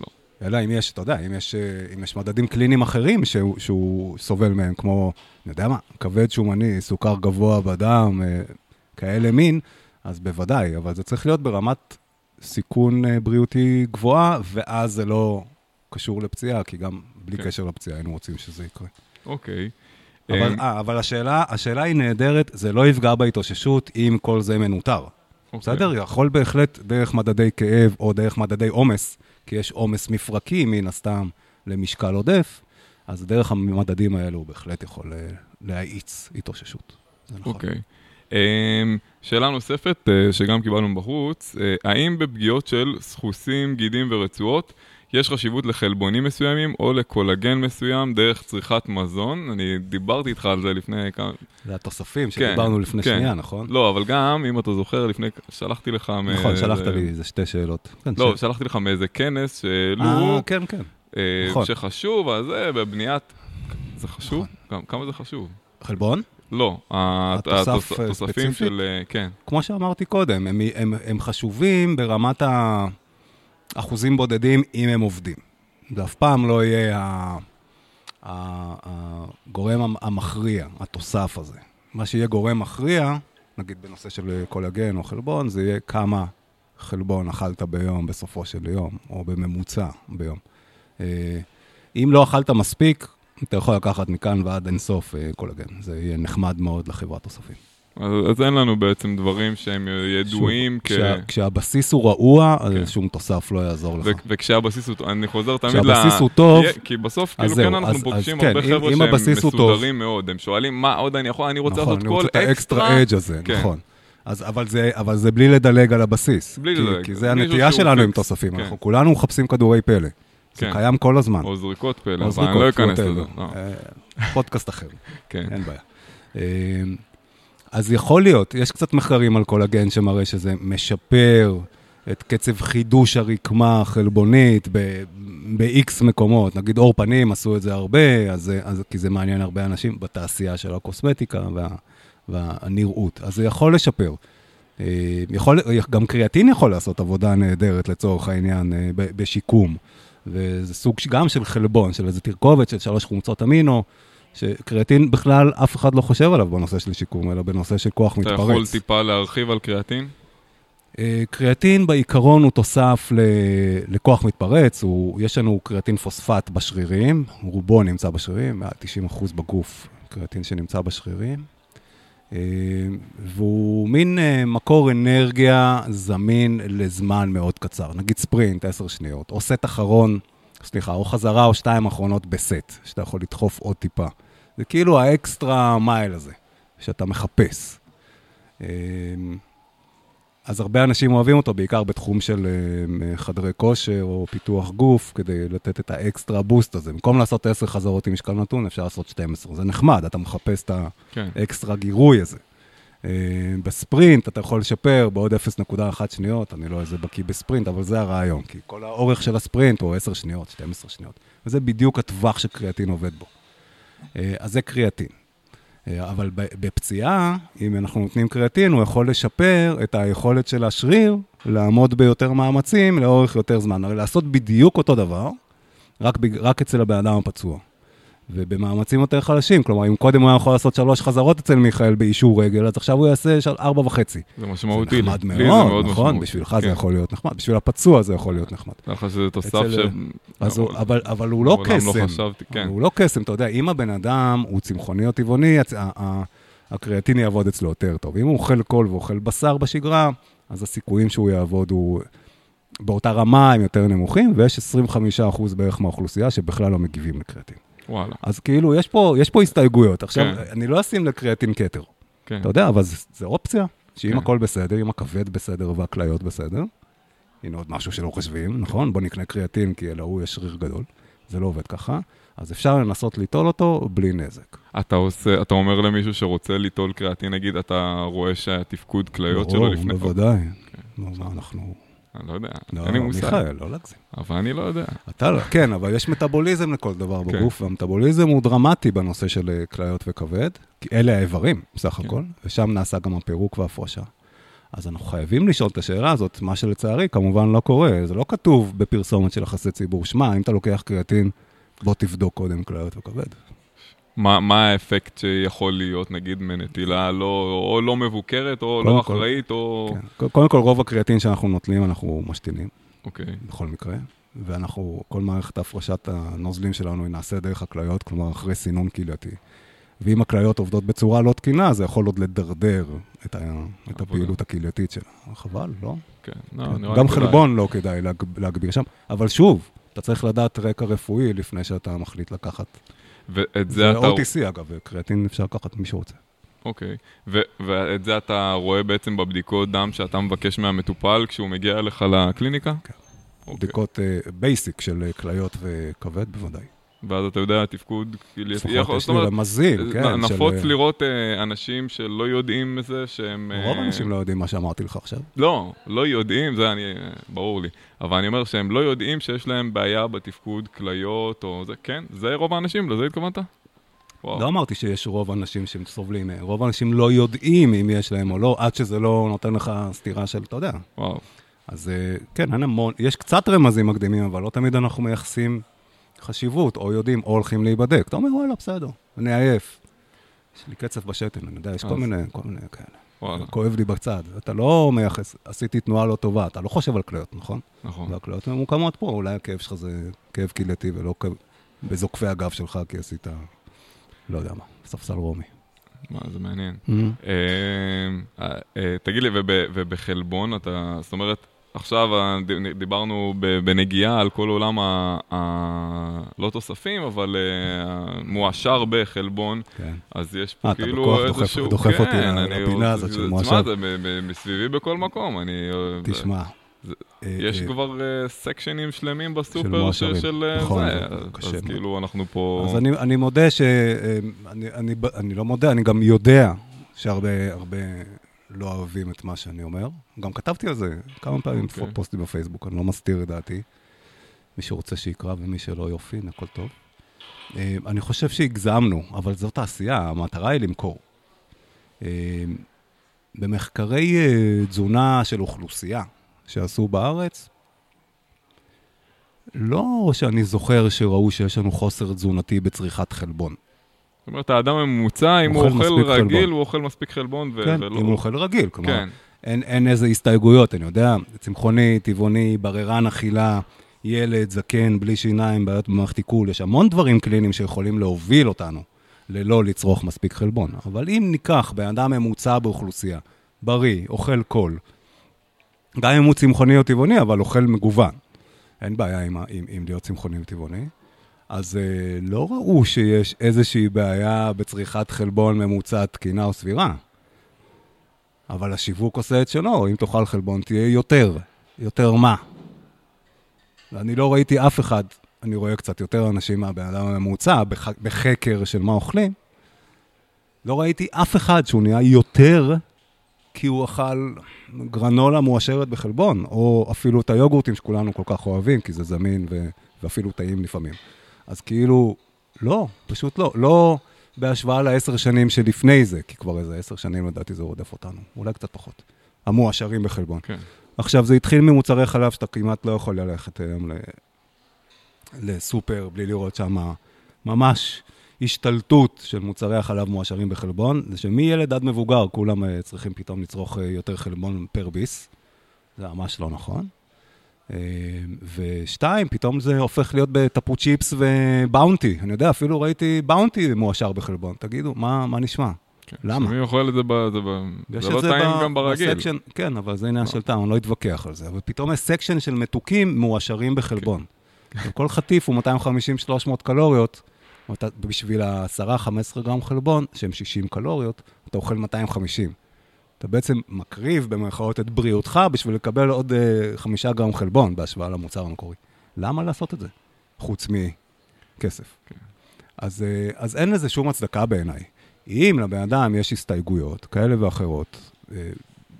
לא. אלא אם יש, אתה יודע, אם יש, אה, אם יש מדדים קליניים אחרים שהוא, שהוא סובל מהם, כמו, אני יודע מה, כבד שומני, סוכר גבוה בדם, אה, כאלה מין, אז בוודאי, אבל זה צריך להיות ברמת סיכון בריאותי גבוהה, ואז זה לא קשור לפציעה, כי גם בלי כן. קשר לפציעה היינו רוצים שזה יקרה. אוקיי. אבל, אמ, אה, אבל השאלה, השאלה היא נהדרת, זה לא יפגע בהתאוששות אם כל זה מנוטר. אוקיי. בסדר? יכול בהחלט דרך מדדי כאב או דרך מדדי עומס, כי יש עומס מפרקי מן הסתם למשקל עודף, אז דרך המדדים האלו הוא בהחלט יכול אה, להאיץ התאוששות. זה נכון. אוקיי. אמ, שאלה נוספת אה, שגם קיבלנו בחוץ, אה, האם בפגיעות של סחוסים, גידים ורצועות יש חשיבות לחלבונים מסוימים או לקולגן מסוים דרך צריכת מזון? אני דיברתי איתך על זה לפני כמה... זה התוספים כן, שדיברנו לפני כן. שנייה, נכון? לא, אבל גם, אם אתה זוכר, לפני... שלחתי לך... מ- נכון, שלחת זה- לי איזה שתי שאלות. כן, לא, ש- שלחתי לך מאיזה כנס שהעלו, אה, כן, כן. אה, נכון. שחשוב, אז זה בבניית... זה חשוב? נכון. כמה- זה חשוב? חלבון? לא, אה, התוספים? של... אה, כן. כמו שאמרתי קודם, הם, הם, הם חשובים ברמת האחוזים בודדים אם הם עובדים. זה אף פעם לא יהיה הגורם המ- המכריע, התוסף הזה. מה שיהיה גורם מכריע, נגיד בנושא של קולגן או חלבון, זה יהיה כמה חלבון אכלת ביום בסופו של יום, או בממוצע ביום. אה, אם לא אכלת מספיק, אתה יכול לקחת מכאן ועד אינסוף אה, קולגן. זה יהיה נחמד מאוד לחברת תוספים. אז, אז אין לנו בעצם דברים שהם ידועים כ... שוב, כשה, כשהבסיס הוא רעוע, אז כן. שום תוסף לא יעזור לך. ו- וכשהבסיס הוא, אני חוזר תמיד כשהבסיס הוא טוב, כי- בסוף, אז כאילו, זהו, כן, אנחנו אז- פוגשים אז כן, הרבה אם- חבר'ה שהם הוא טוב- מסודרים מאוד, הם שואלים, מה עוד אני יכול, אני רוצה נכון, לעשות אני כל רוצה את extra. ה extra edge הזה, כן. נכון. אז, אבל, זה, אבל זה בלי לדלג על הבסיס. בלי כי, לדלג. כי זה הנטייה שלנו עם. תוספים. כן. אנחנו כולנו מחפשים כדורי פלא. זה כן. קיים כל הזמן. או זריקות פלא, אבל אני לא אכנס. לזה. לא. אה, פודקאסט אחר, כן. אין בעיה. אז יכול להיות, יש קצת מחקרים על קולגן שמראה שזה משפר את קצב חידוש הרקמה החלבונית ב-X מקומות. נגיד עור פנים עשו את זה הרבה, אז, אז, כי זה מעניין הרבה אנשים בתעשייה של הקוסמטיקה וה, והנראות. אז זה יכול לשפר. אה, יכול, גם קריאטין יכול לעשות עבודה נהדרת לצורך העניין אה, בשיקום. וזה סוג גם של חלבון, של איזה תרכובת של שלוש חומצות אמינו, שקריאטין בכלל אף אחד לא חושב עליו בנושא של שיקום, אלא בנושא של כוח אתה מתפרץ. יכול טיפה להרחיב על קריאטין? אה, קריאטין בעיקרון הוא תוסף ל- לכוח מתפרץ, הוא, יש לנו קריאטין פוספט בשרירים, רובו נמצא בשרירים, מעל 90% בגוף קריאטין שנמצא בשרירים, אה, והוא מין אה, מקור אנרגיה זמין לזמן מאוד קצר, נגיד ספרינט, 10 שניות, או סט אחרון, סליחה, או חזרה או שתיים אחרונות בסט, שאתה יכול לדחוף עוד טיפה. זה כאילו ה extra mile הזה, שאתה מחפש. אה, אז הרבה אנשים אוהבים אותו, בעיקר בתחום של אה, חדרי כושר או פיתוח גוף, כדי לתת את ה extra boost הזה. במקום לעשות 10 חזרות עם משקל נתון, אפשר לעשות 12. זה נחמד, אתה מחפש את כן. האקסטרה גירוי הזה. אה, בספרינט אתה יכול לשפר בעוד 0.1 שניות, אני לא איזה בקיא בספרינט, אבל זה הרעיון, כי כל האורך של הספרינט הוא 10 שניות, 12 שניות, וזה בדיוק הטווח שקריאטין עובד בו. אה, אז זה קריאטין. אה, אבל בפציעה, אם אנחנו נותנים קריאטין, הוא יכול לשפר את היכולת של השריר לעמוד ביותר מאמצים לאורך יותר זמן. הרי לעשות בדיוק אותו דבר, רק, רק אצל הבן אדם הפצוע. ובמאמצים יותר חלשים, כלומר, אם קודם הוא היה יכול לעשות שלוש חזרות אצל מיכאל באישור רגל, אז עכשיו הוא יעשה של ארבע וחצי. זה זה משמעותי. לי. נחמד לי זה מאוד, מאוד נכון? משמעותי. בשבילך זה כן. יכול להיות נחמד, בשביל הפצוע זה יכול להיות נחמד. ככה שזה תוסף אצל- ש... אז הוא, אבל, אבל הוא לא מעולם קסם. לא חשבתי, כן. הוא לא קסם, אתה יודע, אם הבן אדם הוא צמחוני או טבעוני, הצ- הקריאטין יעבוד אצלו יותר טוב. אם הוא אוכל קול ואוכל בשר בשגרה, אז הסיכויים שהוא יעבוד הוא באותה רמה הם יותר נמוכים, ויש 25% בערך מהאוכלוסייה שבכלל לא מגיבים לקריאטין. וואלה, אז כאילו, יש פה, יש פה הסתייגויות. עכשיו, כן. אני לא אשים לקריאטין כתר, כן. אתה יודע, אבל זה, זה אופציה, שאם כן. הכל בסדר, אם הכבד בסדר והכליות בסדר, הנה עוד משהו שלא חושבים, נכון? בוא נקנה קריאטין, כי להוא יש שריר גדול. זה לא עובד ככה. אז אפשר לנסות ליטול אותו בלי נזק. אתה עושה, אתה אומר למישהו שרוצה ליטול קריאטין, נגיד, אתה רואה שהתפקוד כליות שלו ברור, לפני... בוודאי. נו, מה אנחנו... אני לא יודע, לא, אין לי מושג. מיכאל, לא להגזים. אבל אני לא יודע. אתה לא, כן, אבל יש מטאבוליזם לכל דבר כן. בגוף, והמטאבוליזם הוא דרמטי בנושא של אה, כליות וכבד, כי אלה האיברים, בסך כן. הכל, ושם נעשה גם הפירוק וההפרשה. אז אנחנו חייבים לשאול את השאלה הזאת, מה שלצערי כמובן לא קורה. זה לא כתוב בפרסומת של יחסי ציבור, שמע, אם אתה לוקח קריאטין, בוא תבדוק קודם כליות וכבד. מה, מה האפקט שיכול להיות, נגיד, מנטילה לא, או לא מבוקרת, או לא כל- אחראית, או... כן. קודם כל, רוב הקריאטין שאנחנו נוטלים, אנחנו משתינים, אוקיי, בכל מקרה. ואנחנו, כל מערכת הפרשת הנוזלים שלנו היא נעשית דרך הכליות, כלומר אחרי סינון קהילתי. ואם הכליות עובדות בצורה לא תקינה, זה יכול עוד לדרדר את, ה, את. הפעילות הקהילתית שלה. חבל, לא? כן, לא, כן. נראה גם. חלבון לא כדאי להג, להגביר שם, אבל שוב, אתה צריך לדעת רקע רפואי לפני שאתה מחליט לקחת. ואת זה זה אתה... OTC אגב, קריאטין אפשר לקחת מי שרוצה. אוקיי. ו- ואת זה אתה רואה בעצם בבדיקות דם שאתה מבקש מהמטופל כשהוא מגיע אליך לקליניקה? כן. אוקיי. בדיקות basic של אה, כליות וכבד בוודאי. ואז אתה יודע, תפקוד כלייתי. לפחות יש זאת לי רמזים, כן. של, נפוץ אה, לראות אה, אנשים שלא יודעים מזה שהם... אה, רוב האנשים לא יודעים מה שאמרתי לך עכשיו. לא, לא יודעים, זה אני, אה, ברור לי. אבל אני אומר שהם לא יודעים שיש להם בעיה בתפקוד כליות או זה, כן, זה רוב האנשים, לזה התכוונת? וואו. לא אמרתי שיש רוב אנשים שסובלים, אה, רוב האנשים לא יודעים אם יש להם או לא, עד שזה לא נותן לך סתירה של, אתה יודע. וואו. אז אה, כן, אין המון, יש קצת רמזים מקדימים, אבל לא תמיד אנחנו מייחסים חשיבות, או יודעים, או הולכים להיבדק. אתה אומר, וואלה, בסדר, אני עייף. יש לי קצף בשתן, אני יודע, יש כל מיני, כל מיני כאלה. וואלה, כואב לי בצד. אתה לא מייחס, עשיתי תנועה לא טובה, אתה לא חושב על כליות, נכון? נכון. והכליות ממוקמות פה, אולי הכאב שלך זה כאב קהילתי ולא כאב בזוקפי הגב שלך, כי עשית, לא יודע מה, ספסל רומי. מה, זה מעניין. Mm-hmm. אה, אה, תגיד לי, וב- ובחלבון אתה, זאת אומרת, עכשיו אה, דיברנו בנגיעה על כל עולם ה... ה- לא תוספים, אבל אה, המועשר בחלבון, כן. אז יש אה, פה אתה כאילו בכוח דוחף- איזשהו... דוחף אותי כן, אני- לפינה הזאת של מועשר. תשמע, זה מסביבי בכל מקום, אני... אה, תשמע. זה- אה, יש אה, כבר אה, סקשנים שלמים בסופר. של- של אה, נכון, זה, אז. כאילו אנחנו פה... אז אני, אני מודה ש... אה, אני, אני, ב- אני לא מודה, אני גם יודע שהרבה הרבה לא אוהבים את מה שאני אומר. גם כתבתי על זה כמה פעמים אוקיי. okay. פוסטים בפייסבוק, אני לא מסתיר את דעתי. מי שרוצה שיקרא ומי שלא יופי, הכל טוב. אה, אני חושב שהגזמנו, אבל זאת העשייה, המטרה היא למכור. אה, במחקרי אה, תזונה של אוכלוסייה שעשו בארץ, לא שאני זוכר שראו שיש לנו חוסר תזונתי בצריכת חלבון. זאת אומרת, האדם הממוצע, אם הוא אוכל רגיל, חלבון. הוא אוכל מספיק חלבון, ו- כן, ולא... אם הוא אוכל רגיל, כלומר, כן, אין, אין איזה הסתייגויות, אני יודע, צמחוני, טבעוני, בררן אכילה, ילד, זקן, בלי שיניים, בעיות במערכת עיכול, יש המון דברים קליניים שיכולים להוביל אותנו ללא לצרוך מספיק חלבון. אבל אם ניקח בן אדם ממוצע באוכלוסייה, בריא, אוכל קול, גם אם הוא צמחוני או טבעוני, אבל אוכל מגוון, אין בעיה עם, עם, עם להיות צמחוני וטבעוני, אז אה, לא ראו שיש איזושהי בעיה בצריכת חלבון ממוצע תקינה או סבירה. אבל השיווק עושה את שלו, אם תאכל חלבון תהיה יותר. יותר מה? ואני לא ראיתי אף אחד, אני רואה קצת יותר אנשים מהבן אדם הממוצע בח, בחקר של מה אוכלים, לא ראיתי אף אחד שהוא נהיה יותר כי הוא אכל גרנולה מועשרת בחלבון, או אפילו את היוגורטים שכולנו כל כך אוהבים, כי זה זמין ו, ואפילו טעים לפעמים. אז כאילו, לא, פשוט לא. לא בהשוואה לעשר שנים שלפני זה, כי כבר איזה עשר שנים לדעתי זה רודף אותנו, אולי קצת פחות. המועשרים בחלבון. כן. עכשיו, זה התחיל ממוצרי חלב שאתה כמעט לא יכול ללכת היום ל... לסופר בלי לראות שם ממש השתלטות של מוצרי החלב מועשרים בחלבון, זה שמילד עד מבוגר כולם אה, צריכים פתאום לצרוך אה, יותר חלבון פר ביס. זה ממש לא נכון. ושתיים, פתאום זה הופך להיות בטפו צ'יפס ובאונטי. אני יודע, אפילו ראיתי באונטי מועשר בחלבון. תגידו, מה, מה נשמע? כן. למה? מי אוכל את זה, ב- זה, ב- זה לא טעים ב- גם ברגיל. ב section, כן, אבל זה עניין. של טעם, אני לא אתווכח על זה. אבל פתאום יש section של מתוקים מועשרים בחלבון. כן. כל חטיף הוא 250-300 קלוריות, בשביל ה-10-15 גרם חלבון, שהם 60 קלוריות, אתה אוכל 250. אתה בעצם מקריב במרכאות את בריאותך בשביל לקבל עוד אה, 5 גרם חלבון בהשוואה למוצר המקורי. למה לעשות את זה? חוץ מכסף. כן. אז, אה, אז אין לזה שום הצדקה בעיניי. אם לבן אדם יש הסתייגויות כאלה ואחרות, אה,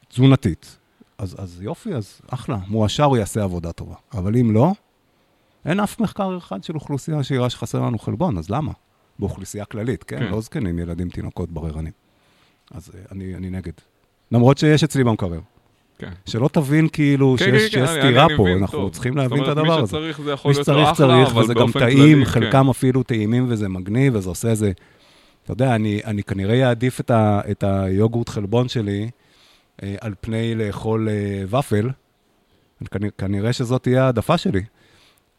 תזונתית, אז, אז יופי, אז אחלה, מועשר הוא יעשה עבודה טובה. אבל אם לא, אין אף מחקר אחד של אוכלוסייה שיראה שחסר לנו חלבון, אז למה? באוכלוסייה כללית, כן? כן. לא זקנים, ילדים, תינוקות, בררנים. אז אני, אני נגד. למרות שיש אצלי במקרר. כן. שלא תבין כאילו כן, שיש, כן, שיש אני- סתירה פה, מבין אנחנו טוב. צריכים להבין את אומרת, הדבר מי הזה. שצריך זה יכול מי להיות אחלה, צריך, אבל וזה גם באופן טעים, כללי, כן. חלקם אפילו טעימים וזה מגניב, וזה עושה איזה... אתה יודע, אני, אני כנראה אעדיף את, ה, את היוגורט חלבון שלי אה, על פני לאכול אה, ופל. כנראה, כנראה שזאת תהיה העדפה שלי,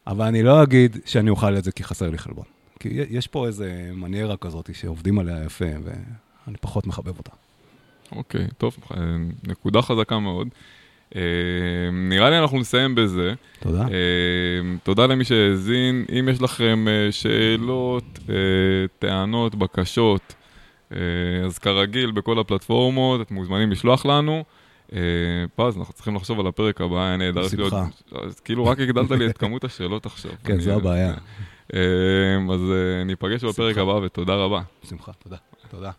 אבל אני לא אגיד שאני אוכל את זה כי חסר לי חלבון. כי יש פה איזה מניירה כזאת שעובדים עליה יפה, ואני פחות מחבב אותה. אוקיי, טוב, אה, נקודה חזקה מאוד. אה, נראה לי אנחנו נסיים בזה. תודה. אה, תודה למי שהאזין. אם יש לכם שאלות, טענות, בקשות, אז כרגיל בכל הפלטפורמות, אתם מוזמנים לשלוח לנו. פז, אנחנו צריכים לחשוב על הפרק הבא, היה נהדר. בשמחה. אז כאילו רק הגדלת לי את כמות השאלות עכשיו. כן, זו הבעיה. אז ניפגש בפרק הבא, ותודה רבה. בשמחה, תודה. תודה.